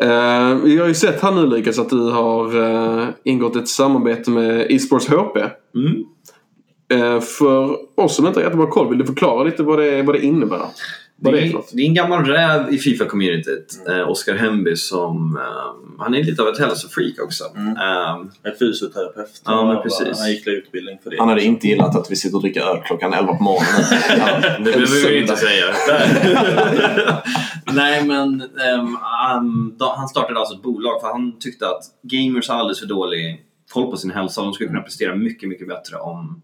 Eh, vi har ju sett här nu Lukas att du har uh, ingått ett samarbete med eSports HP. Mm. Eh, för oss som inte har jättebra koll, vill du förklara lite vad det, vad det innebär? Vad det, det är något. det är en gammal räv i Fifa-communityt, eh, Oskar Hemby, som... ehm, han är lite av ett hälsofreak också. Ehm, En fysioterapeut. Ja, men Han- precis. Han gick utbildning för det. Han hade inte gillat att vi sitter och dricker öl klockan 11 på morgonen. Ja, det behöver vi inte säga. Nej, men ehm, då, han startade alltså ett bolag för han tyckte att gamers har alldeles för dålig koll på sin hälsa. De skulle kunna prestera mycket, mycket bättre om,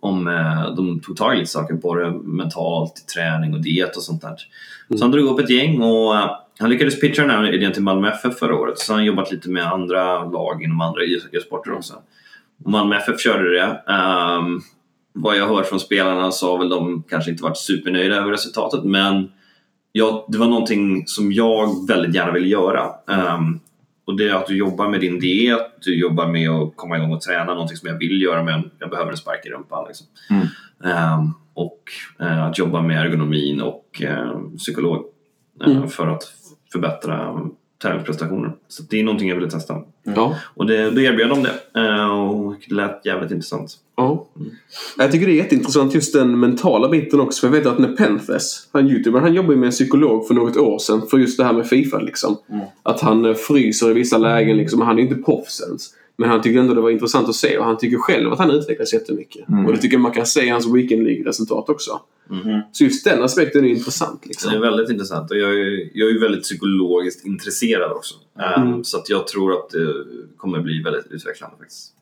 om eh, de tog tag i lite saker på det mentalt, träning och diet och sånt där. Så han drog upp ett gäng och eh, han lyckades pitcha den här idén till Malmö FF förra året. Så han har jobbat lite med andra lag inom andra idrottssporter också. Och Malmö FF körde det. Ehm, vad jag hört från spelarna så har väl de kanske inte varit supernöjda över resultatet men ja, det var någonting som jag väldigt gärna ville göra. Ehm, och det är att du jobbar med din diet, du jobbar med att komma igång och träna, någonting som jag vill göra men jag behöver en spark i rumpan. Liksom. Mm. Ehm, och eh, att jobba med ergonomin och eh, psykolog eh, Mm. för att förbättra tävlingsprestationer. Så det är någonting jag ville testa. Ja. Och det, då erbjöd de det eh, och det lät jävligt intressant. Ja. Jag tycker det är jätteintressant just den mentala biten också. För jag vet att Nepenthes, han youtubern, han jobbade med en psykolog för något år sedan för just det här med Fifa liksom. Att han fryser i vissa lägen liksom. Han är inte proffs ens. Men han tyckte ändå det var intressant att se och han tycker själv att han utvecklas jättemycket. Mm. Och det tycker jag man kan se i hans Weekend League-resultat också. Mm. Så just den aspekten är intressant Det är liksom. väldigt intressant och jag är, jag är ju väldigt psykologiskt intresserad också. Mm. Så att jag tror att det kommer bli väldigt utvecklande faktiskt.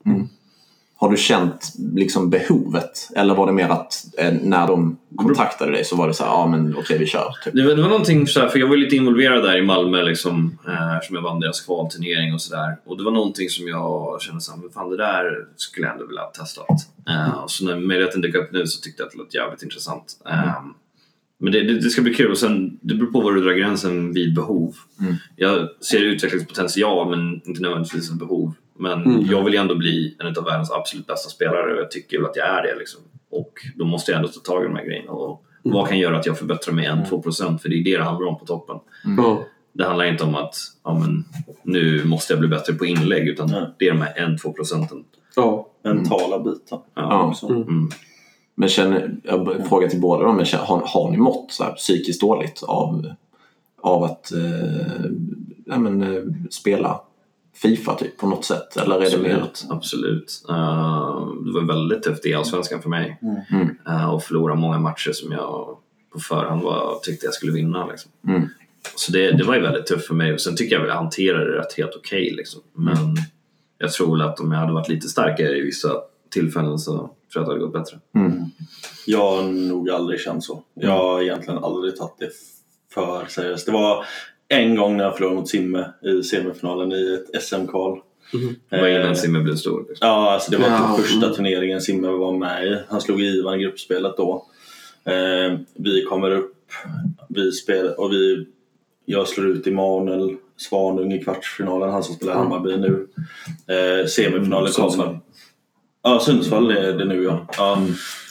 Har du känt liksom behovet? Eller var det mer att eh, när de kontaktade dig så var det så här, ja men okej vi kör. Typ. Det var, det var någonting så här, för jag var lite involverad där i Malmö liksom, eh, eftersom jag vann deras kvalturnering och sådär. Och det var någonting som jag kände såhär, men fan det där skulle jag ändå vilja testa. Eh, och så när möjligheten dök upp nu så tyckte jag att det lät jävligt intressant. Eh, men det, det, det ska bli kul och sen, det beror på var du drar gränsen vid behov. Mm. Jag ser utvecklingspotential men inte nödvändigtvis ett behov. Men Mm. jag vill ju ändå bli en av världens absolut bästa spelare och jag tycker väl att jag är det. Liksom. Och då måste jag ändå ta tag i de här grejerna. Och vad kan göra att jag förbättrar mig 1-2% för det är det det handlar om på toppen. Ja. Det handlar inte om att ja, men, nu måste jag bli bättre på inlägg utan det är de här 1-2 procenten. Ja. Mentala biten. Ja. Ja. Mm. Men känner, jag frågar till båda dem, men känner, har, har ni mått så här, psykiskt dåligt av, av att eh, ja, men, eh, spela Fifa typ på något sätt? Eller är det mer Absolut. absolut. Eh, det var väldigt tufft i Allsvenskan för mig. Mm. Uh, och förlora många matcher som jag på förhand var, tyckte jag skulle vinna. Liksom. Mm. Så det, det var ju väldigt tufft för mig. Och sen tycker jag väl jag hanterade det rätt helt okej. liksom. Men jag tror väl att om jag hade varit lite starkare i vissa tillfällen så tror jag att det hade gått bättre. Mm. Jag har nog aldrig känt så. Jag har egentligen aldrig tagit det för seriöst. Det var en gång när jag förlorade mot Simme i semifinalen i ett SM-kval. Det var innan Simmer blev stor. Liksom. Ja, alltså det var Ja, typ första mm. turneringen Simme var med i. Han slog Ivan i gruppspelet då. Eh, vi kommer upp, vi spelar och vi, jag slår ut Emanuel Svanung i kvartsfinalen, han som spelar i Hammarby nu. Eh, semifinalen kommer. Ja, Sundsvall är det nu ja. ja.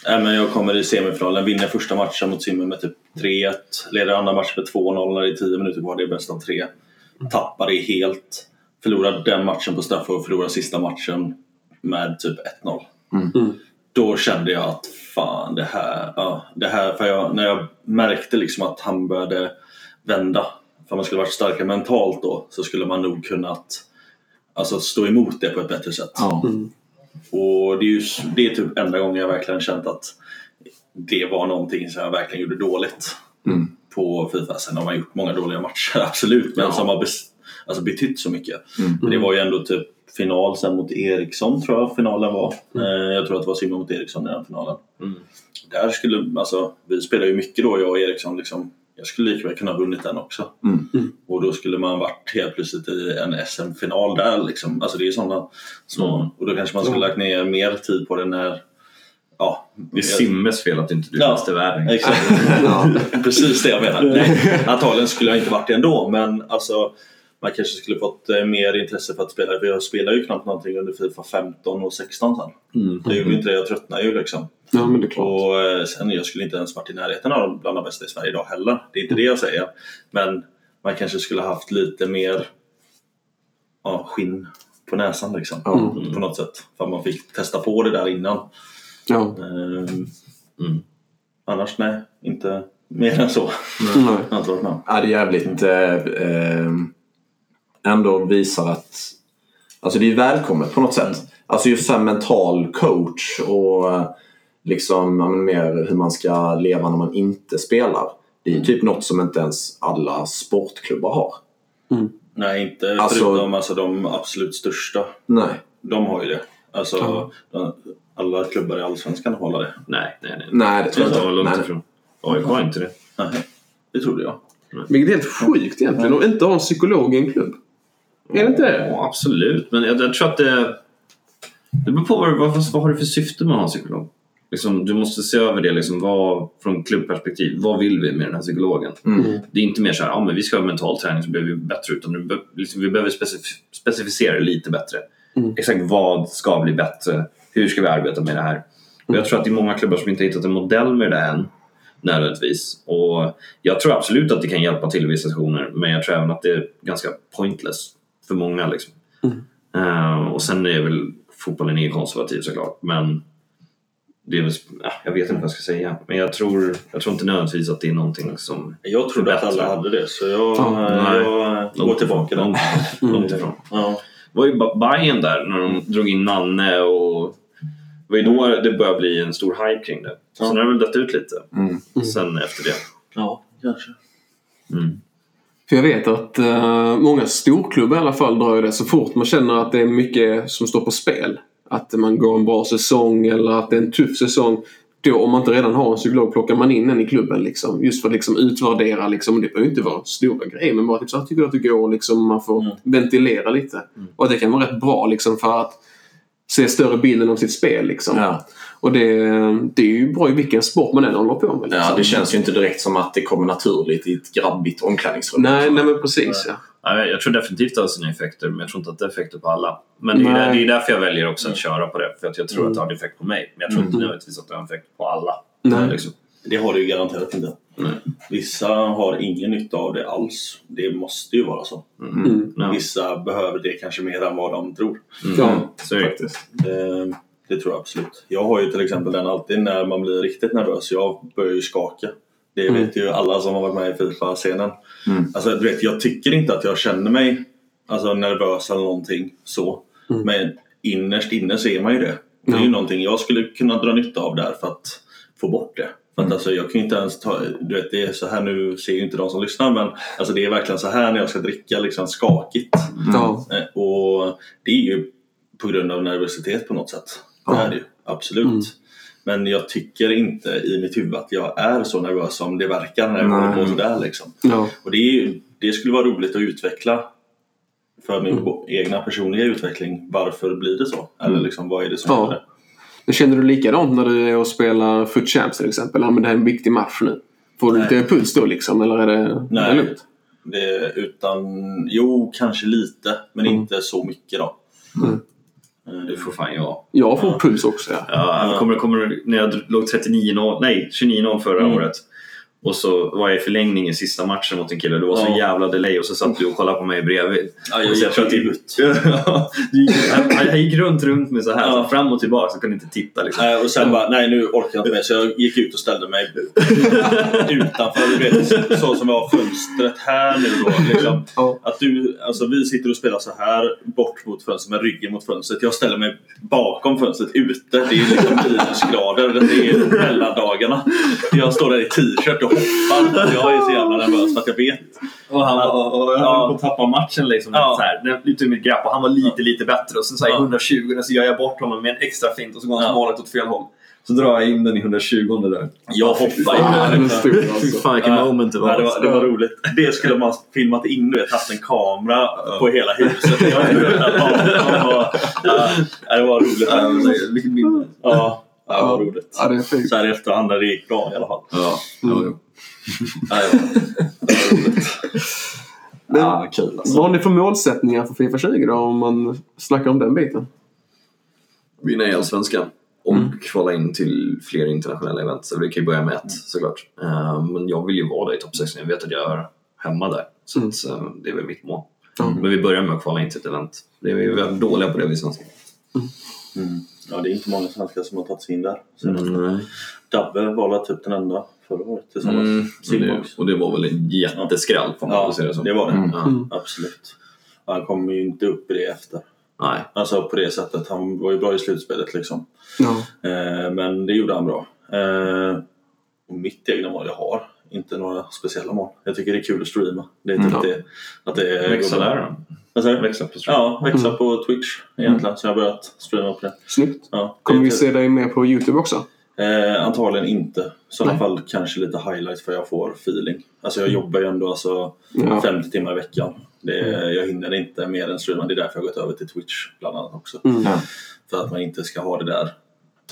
Nej, men jag kommer i semifinalen, vinner första matchen mot Simmer med typ 3-1. Leder andra matchen med 2-0 när det är 10 minuter kvar, det är bäst av tre. Tappar det helt. Förlorar den matchen på straffar och förlorar sista matchen med typ 1-0. Mm. Då kände jag att fan det här, ja, det här för jag, när jag märkte liksom att han började vända. För man skulle varit starkare mentalt då så skulle man nog kunnat alltså, stå emot det på ett bättre sätt. Ja. Och det är, ju, det är typ enda gången jag verkligen känt att det var någonting som jag verkligen gjorde dåligt Mm. på Fifa. Sen har man gjort många dåliga matcher, absolut, men Ja. som har bes, alltså betytt så mycket. Mm. Det var ju ändå typ final sen mot Eriksson tror jag finalen var. Eh, Jag tror att det var Simon mot Eriksson i den finalen. Mm. Där skulle, alltså, vi spelade ju mycket då jag och Eriksson. Liksom, jag skulle lika väl kunna ha vunnit den också. Mm. Mm. Och då skulle man varit helt plötsligt i en SM-final där. Liksom. Alltså det är sådana. Så, Mm. Och då kanske man skulle lagt ner mer tid på det när... Ja, Det är Simmes fel att inte du är Ja. bäst i världen. Exakt. Ja. Precis det jag menar. Nej, antagligen skulle jag inte varit det ändå, men alltså man kanske skulle fått eh, mer intresse för att spela. För jag spelar ju knappt någonting under Fifa 15 och 16 sen. Mm. Jag gjorde inte det, jag tröttnade ju liksom. ja, men det är klart. Och eh, sen jag skulle inte ens varit i närheten av de bland de bästa i Sverige idag heller. Det är inte det jag säger. Men man kanske skulle haft lite mer ja, skinn på näsan liksom. Ja. På något sätt. För att man fick testa på det där innan. Ja. Ehm, Mm. Annars nej, inte, mer än så. Nej. Jag har inte varit med om. Ja, det är jävligt... Eh, eh, ändå visar att... Alltså det är välkommet på något sätt. Alltså just så mental coach och liksom ja, mer hur man ska leva när man inte spelar. Det är ju typ något som inte ens alla sportklubbar har. Nej, inte Alltså- förutom alltså, de absolut största. Nej. De har ju det. Alltså, Ja. de, alla klubbar i Allsvenskan har det. Nej, nej, nej. Nej, det tror jag Det var inte. långt Nej. ifrån. AIK har inte det. Nej, det trodde jag. Vilket är helt sjukt egentligen att inte ha en psykolog i en klubb. Är det inte det? Ja, absolut. Men jag, jag tror att det... Det beror på vad, vad, vad har du för syfte med att ha en psykolog. Liksom, du måste se över det liksom, vad, från klubbperspektiv. Vad vill vi med den här psykologen? Mm. Det är inte mer så här, ja, men vi ska ha mental träning så blir vi bättre. Utan be, liksom, vi behöver specif- specificera lite bättre. Mm. Exakt vad ska bli bättre? Hur ska vi arbeta med det här? Och jag tror att det är många klubbar som inte har hittat en modell med det än. Nödvändigtvis. Och jag tror absolut att det kan hjälpa till i vissa situationer. Men jag tror även att det är ganska pointless för många. Liksom. Eh, och sen är väl fotbollen är konservativ såklart. Men det är väl, ja, jag vet inte vad jag ska säga. Men jag tror, jag tror inte nödvändigtvis att det är någonting som... Jag trodde att alla hade det, så jag, Ja, eh, jag går tillbaka där. Långt, långt ifrån. Ja. Det var ju Ba- Bayern där när de drog in Nanne och det var ju då det började bli en stor hype kring det. Sen har det väl dött ut lite. Mm. Sen efter det. ja, kanske. Mm. För jag vet att eh, många storklubbar i alla fall drar det så fort man känner att det är mycket som står på spel. Att man går en bra säsong eller att det är en tuff säsong. Då om man inte redan har en psykolog plockar man in en i klubben liksom. Just för att liksom utvärdera liksom. Det behöver ju inte vara stora grejer men bara typ så här, tycker du att det går liksom. Man får Mm. ventilera lite. Och att det kan vara rätt bra liksom för att se större bilden av sitt spel liksom. Ja. Och det, det är ju bra i vilken sport man än håller på med. Liksom. ja, det känns ju inte direkt som att det kommer naturligt i ett grabbigt omklädningsrum. Nej, nej men precis ja. Ja, jag- tror definitivt det har sina effekter, men jag tror inte att det har effekter på alla. Men det är, det är därför jag väljer också att köra på det. För att jag tror att det har en effekt på mig. Men jag tror inte nödvändigtvis att det har en effekt på alla. Nej. Liksom. Det har det ju garanterat inte. Nej. Vissa har ingen nytta av det alls. Det måste ju vara så. Mm. Ja. Vissa behöver det kanske mer än vad de tror. Ja. Så är det. Det, tror jag absolut. Jag har ju till exempel den alltid när man blir riktigt nervös. Jag börjar ju skaka. Det Mm. vet ju alla som har varit med i Fifa-scenen. Mm. Alltså, du vet, jag tycker inte att jag känner mig alltså, nervös eller någonting så. Mm. Men innerst inne så är man ju det. Det är ju någonting jag skulle kunna dra nytta av där för att få bort det. För att, alltså, jag kan inte ens ta, du vet det är så här nu ser ju inte de som lyssnar men alltså, det är verkligen så här när jag ska dricka liksom skakigt. Eh, Och det är ju på grund av nervositet på något sätt. Det är det ju, absolut. Mm. Men jag tycker inte i mitt huvud att jag är så nervös som det verkar när jag håller på sådär. Liksom. Ja. Och det, ju, det skulle vara roligt att utveckla för min Mm. egna personliga utveckling. Varför blir det så? Eller liksom, vad är det som Ja. det? Men känner du likadant när du är och spelar Foot Champs till exempel? Ja, men det är en viktig match nu. Får du Nej. lite puls då liksom? Eller är det, är det Nej, lugnt? det, utan jo, kanske lite, men Mm. inte så mycket då. Mm. Eh, Det får fan jag. Jag får Ja. puls också ja. Ja, kommer, kommer, när jag låg 39-0, nej 29-0 förra Mm. året. Och så var jag i förlängning i sista matchen mot en kille. Det var så Ja. jävla delay och så satt du och kollade på mig bredvid. Ja, jag Och så gick tror att det- ut. Gick- jag, jag gick runt, runt med så här, Ja. så fram och tillbaka. Så kunde inte titta. Liksom. Nej, och sen bara, nej nu orkar jag inte mer. Så jag gick ut och ställde mig utanför. Du vet, så som jag har fönstret här nu då. Liksom. Ja. Att du, alltså vi sitter och spelar så här bort mot fönstret med ryggen mot fönstret. Jag ställer mig bakom fönstret ute. Det är liksom minusgrader. Det är mellandagarna. Jag står där i t-shirt och hoppar. Jag är så jävla nervös för att jag vet. Och han och jag Ja. på att tappa matchen liksom. Ja. Så här, det- lite ur mitt grepp och han var lite, lite bättre. Och sen så här, i Ja. 120 så gör jag bort honom med en extra fint och så går han Ja. målet åt fel håll. Så drar jag in den i 120 där. Jag hoppar är in. stor Fy alltså. fan vilken moment det var. Ja, det, var, det var roligt. Det skulle man filmat in, du vet, haft en kamera på hela huset. Jag inte, ja, det var roligt. Ja, Vilket minne. Ja, ja, det var roligt. Ja, det är fint. Så här i efterhand när det gick bra i alla fall. Ja. Mm. Ja, det var roligt. Men, Ja, kul alltså. Vad har ni för målsättningar för Fifa 20 då? Om man snackar om den biten. Vinna i Allsvenskan. Och Mm. kvala in till fler internationella event. Så vi kan ju börja med ett såklart. Eh, men jag vill ju vara där i topp 16. Jag vet att jag är hemma där. Så Mm. att, eh, det är väl mitt mål. Ja. Men vi börjar med att kvala in till ett event. Det är vi väldigt dåliga på det vi svenskar. Ja, det är inte många svenskar som har tagit sig in där. Nej. Dabbe var väl typ den enda förra året tillsammans. Mm, och, det, Silbox. och det var väl en jätteskräll får man Ja, säga så. det var det. Ja. Absolut. Han kommer ju inte upp i det efter. Nej. Alltså på det sättet. Han var ju bra i slutspelet liksom. Ja. Eh, men det gjorde han bra. Eh, och mitt egna mål jag har inte några speciella mål. Jag tycker det är kul att streama. Det är typ Mm. det, att det är Växa du? Växa på stream. Ja, växa på Twitch egentligen. Så jag har börjat streama på det. Snyggt. Ja, Kommer vi se dig mer på Youtube också? Eh, antagligen inte. I sådana fall kanske lite highlights för jag får feeling. Alltså jag jobbar ju ändå alltså Ja. 50 timmar i veckan. Det, Jag hinner inte mer än streama. Det är därför jag har gått över till Twitch bland annat också. Ja. För att man inte ska ha det där.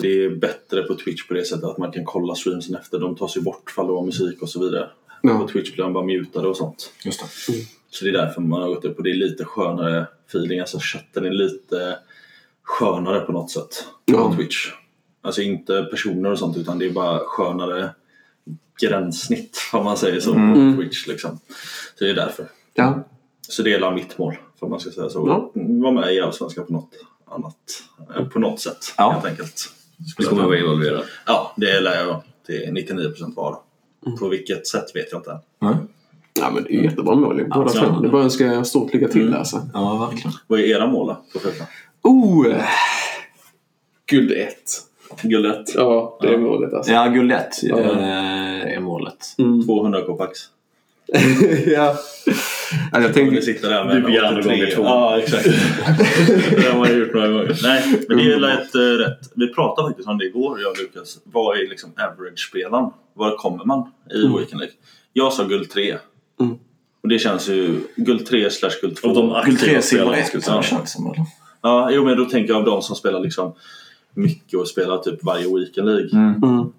Det är bättre på Twitch på det sättet att man kan kolla streamsen efter. De tas ju bort fall det var musik och så vidare. Ja. På Twitch blir de bara mutade och sånt. Just det. Så det är därför man har gått upp och det är lite skönare feeling. Alltså chatten är lite skönare på något sätt på. Twitch. Alltså inte personer och sånt utan det är bara skönare gränssnitt om man säger så på Twitch liksom. Så det är därför. Ja. Så det är mitt mål, om man ska säga så. Ja. Vara med i Allsvenskan på något annat, eh, på något sätt Ja. helt enkelt. Du kommer vara involverad. Ja, det lär jag till 99% vara. På vilket sätt vet jag inte. Nej. Ja, men det är jättebra mål båda Ja. två. Det är bara att önska stort lycka till alltså. Ja, verkligen. Vad är era mål då? Oh! eh, Guld 1. Guld 1? Ja, det är målet alltså. Ja, guld 1 är målet. 200 kopax. ja. ja. Jag tänkte... sitter där med Du begär en gånger två. Ja, exakt. det har man gjort några gånger. Nej, men det är lätt uh, rätt. Vi pratade faktiskt om det igår, jag och Lukas. Vad är liksom average-spelaren? Var kommer man i Weekend League? Jag sa guld 3. Mm. Och det känns ju guld 3 slash guld 2. Och de Guld 3, aktiva silver spelarna 1 skulle ja. jag säga. känns som. Eller? Ja, jo, men då tänker jag av de som spelar liksom mycket och spelar typ varje Weekend League. Mm.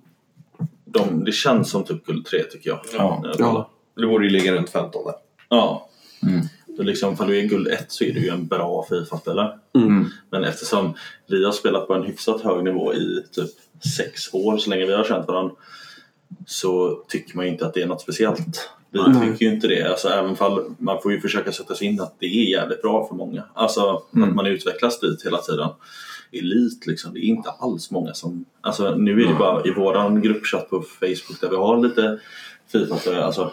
De, det känns som typ guld 3 tycker jag. Ja. Jag kollar. Ja. Det borde ju ligga runt 15 där. Ja. Mm. Så liksom, för du är guld 1 så är du ju en bra Fifa-spelare. Mm. Men eftersom vi har spelat på en hyfsat hög nivå i typ sex år, så länge vi har känt varandra, så tycker man ju inte att det är något speciellt. Vi Nej. tycker ju inte det. Alltså, även fall man får ju försöka sätta sig in att det är jävligt bra för många. Alltså Mm. att man utvecklas dit hela tiden. Elit liksom, det är inte alls många som... Alltså nu är det bara i våran gruppchatt på Facebook där vi har lite Fifa, alltså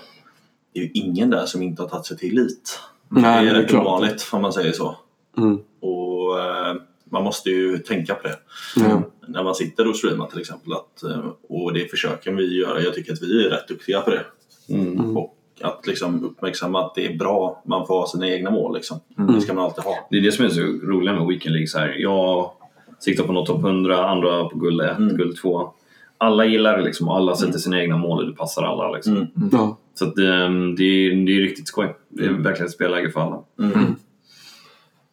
det är ju ingen där som inte har tagit sig till elit. Nej, det är rätt ovanligt om man säger så. Mm. Och eh, man måste ju tänka på det. Ja. När man sitter och streamar till exempel. Att, eh, och det försöker vi göra. Jag tycker att vi är rätt duktiga på det. Mm. Och att liksom uppmärksamma att det är bra. Man får ha sina egna mål. Liksom. Mm. Det ska man alltid ha. Det är det som är så roligt med Weekend League. Så här. Jag siktar på något topp 100, andra på guld 1, Mm. guld 2. Alla gillar det liksom alla sätter sina egna mål och det passar alla. Liksom. Mm. Ja. Så att, ehm, det, är, det är riktigt skoj. Det är verkligen ett spelläge för alla. Mm.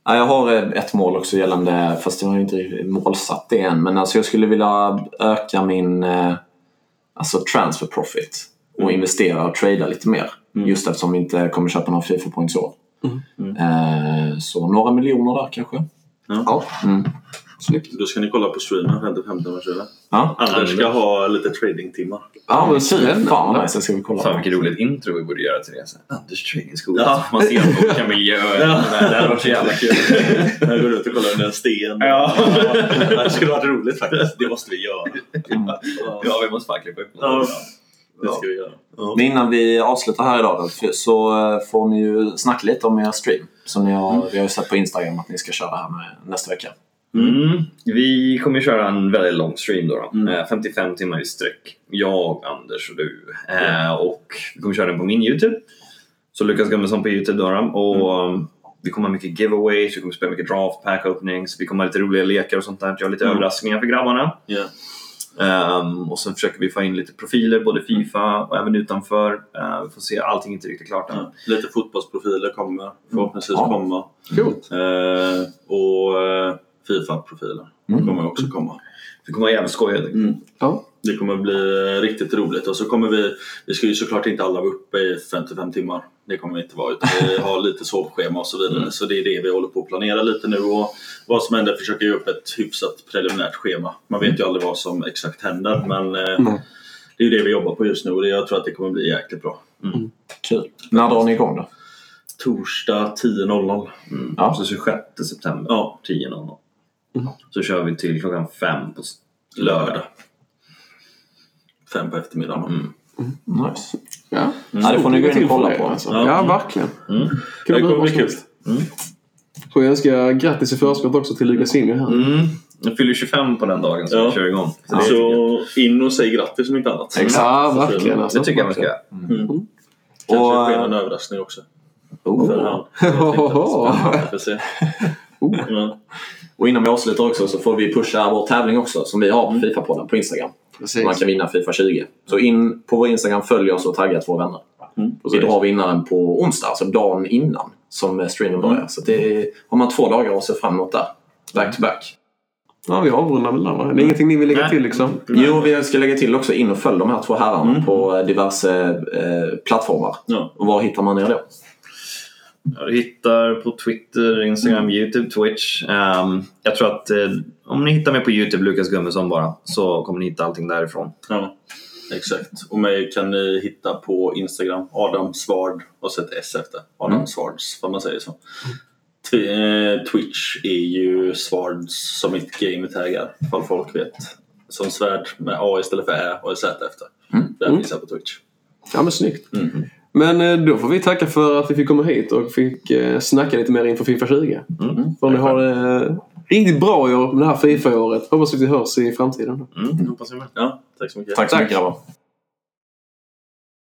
Ja, jag har eh, ett mål också gällande, fast jag har inte målsatt det än. Men alltså jag skulle vilja öka min eh, alltså transfer profit och Mm. investera och trada lite mer. Mm. Just eftersom vi inte kommer köpa några Fifa points i år. Mm. Eh, så några miljoner där kanske. Ja. Mm. Snyggt. Då ska ni kolla på streamen 55 år sedan. Ja, Anders ska ha lite tradingtimmar. ja men kul. Fan vad nice, det ska vi kolla Fan vilket roligt intro vi borde göra till det. Så Anders tradingskola. Ja. Man ser på olika miljöer. Ja. Det hade varit så jävla kul. Jag går ut och kollar under en sten. Ja. Det skulle varit roligt faktiskt. Det måste vi göra. ja, vi måste fan klippa upp Ja. Det ska vi göra. Men innan vi avslutar här idag då, så eh, får ni ju snacka lite om er stream. Som ni har, vi har ju sett på Instagram att ni ska köra här med nästa vecka. Mm. Vi kommer köra en väldigt lång stream då. då. Mm. Eh, 55 timmar i sträck. Jag, Anders och du. Eh, och vi kommer köra den på min YouTube. Så Lukas Gummesson på YouTube då. då. Och um, vi kommer ha mycket giveaways, vi kommer spela mycket draft pack openings, vi kommer ha lite roliga lekar och sånt där. Jag har lite Mm. överraskningar för grabbarna. Ja. Ehm, och sen försöker vi få in lite profiler, både Fifa och även utanför. Eh, vi får se, allting är inte riktigt klart än. Ja. Lite fotbollsprofiler kommer förhoppningsvis Ja. komma. Coolt. Eh, och eh, Fifa-profiler Mm. kommer också komma. Det kommer vara jävligt skojigt. Ja. Det kommer bli riktigt roligt och så kommer vi, vi ska ju såklart inte alla vara uppe i 55 timmar. Det kommer vi inte vara utan vi har lite sovschema och så vidare. Så det är det vi håller på att planera lite nu och vad som händer försöker jag upp ett hyfsat preliminärt schema. Man vet ju aldrig vad som exakt händer men eh, Nej. det är ju det vi jobbar på just nu och jag tror att det kommer bli jäkligt bra. Kul. När drar ni igång då? Torsdag 10.00. Mm. Ja. Så 26 september, Ja. 10.00. Så kör vi till klockan fem på s- Lördag. Fem på eftermiddagen. Nice. Ja, Ja, det får ni gå in och kolla på. Alltså. Ja. Ja, verkligen. Det Kul kommer bli kul. Får jag önska grattis i förskott också till Lukas Inge här. Mm. Jag fyller 25 på den dagen så Ja. vi kör igång. Så det, Så in och säg grattis om inte annat. Ja, Så verkligen. Alltså, det tycker jag man ska göra. Kanske Och, sker eh, en överraskning också. Oh. För se. Ja. Och innan vi avslutar också så får vi pusha vår tävling också som vi har på Fifa-podden på Instagram. Precis. Man kan vinna Fifa 20. Så in på vår Instagram, följ oss och tagga två vänner. Vi drar vinnaren på onsdag, alltså dagen innan som streamen börjar. Så det är, har man två dagar att se fram emot där. Back to back. Ja, vi avrundar väl där va? Det är ingenting ni vill lägga Nej. till liksom? Jo, vi ska lägga till också in och följ de här två herrarna på diverse eh, plattformar. Ja. Och var hittar man er då? Du hittar på Twitter, Instagram, Youtube, Twitch. Ehm, jag tror att eh, om ni hittar mig på Youtube, Lukas Gummesson bara, så kommer ni hitta allting därifrån. Ja, exakt. Och mig kan ni hitta på Instagram, Adam Svard och så ett S efter. Adam Svards, vad man säger så. Eh, Twitch är ju Svards som mitt gamertaggar, ifall folk vet. Som svärd med A istället för Ä och Z efter. Där finns jag på Twitch. Ja, men snyggt. Men eh, då får vi tacka för att vi fick komma hit och fick eh, snacka lite mer inför Fifa 20. För ni har det eh, riktigt bra i år med det här Fifa-året. Hoppas att vi hörs i framtiden. Mm, hoppas jag med. Ja, tack så mycket. Tack så mycket grabbar.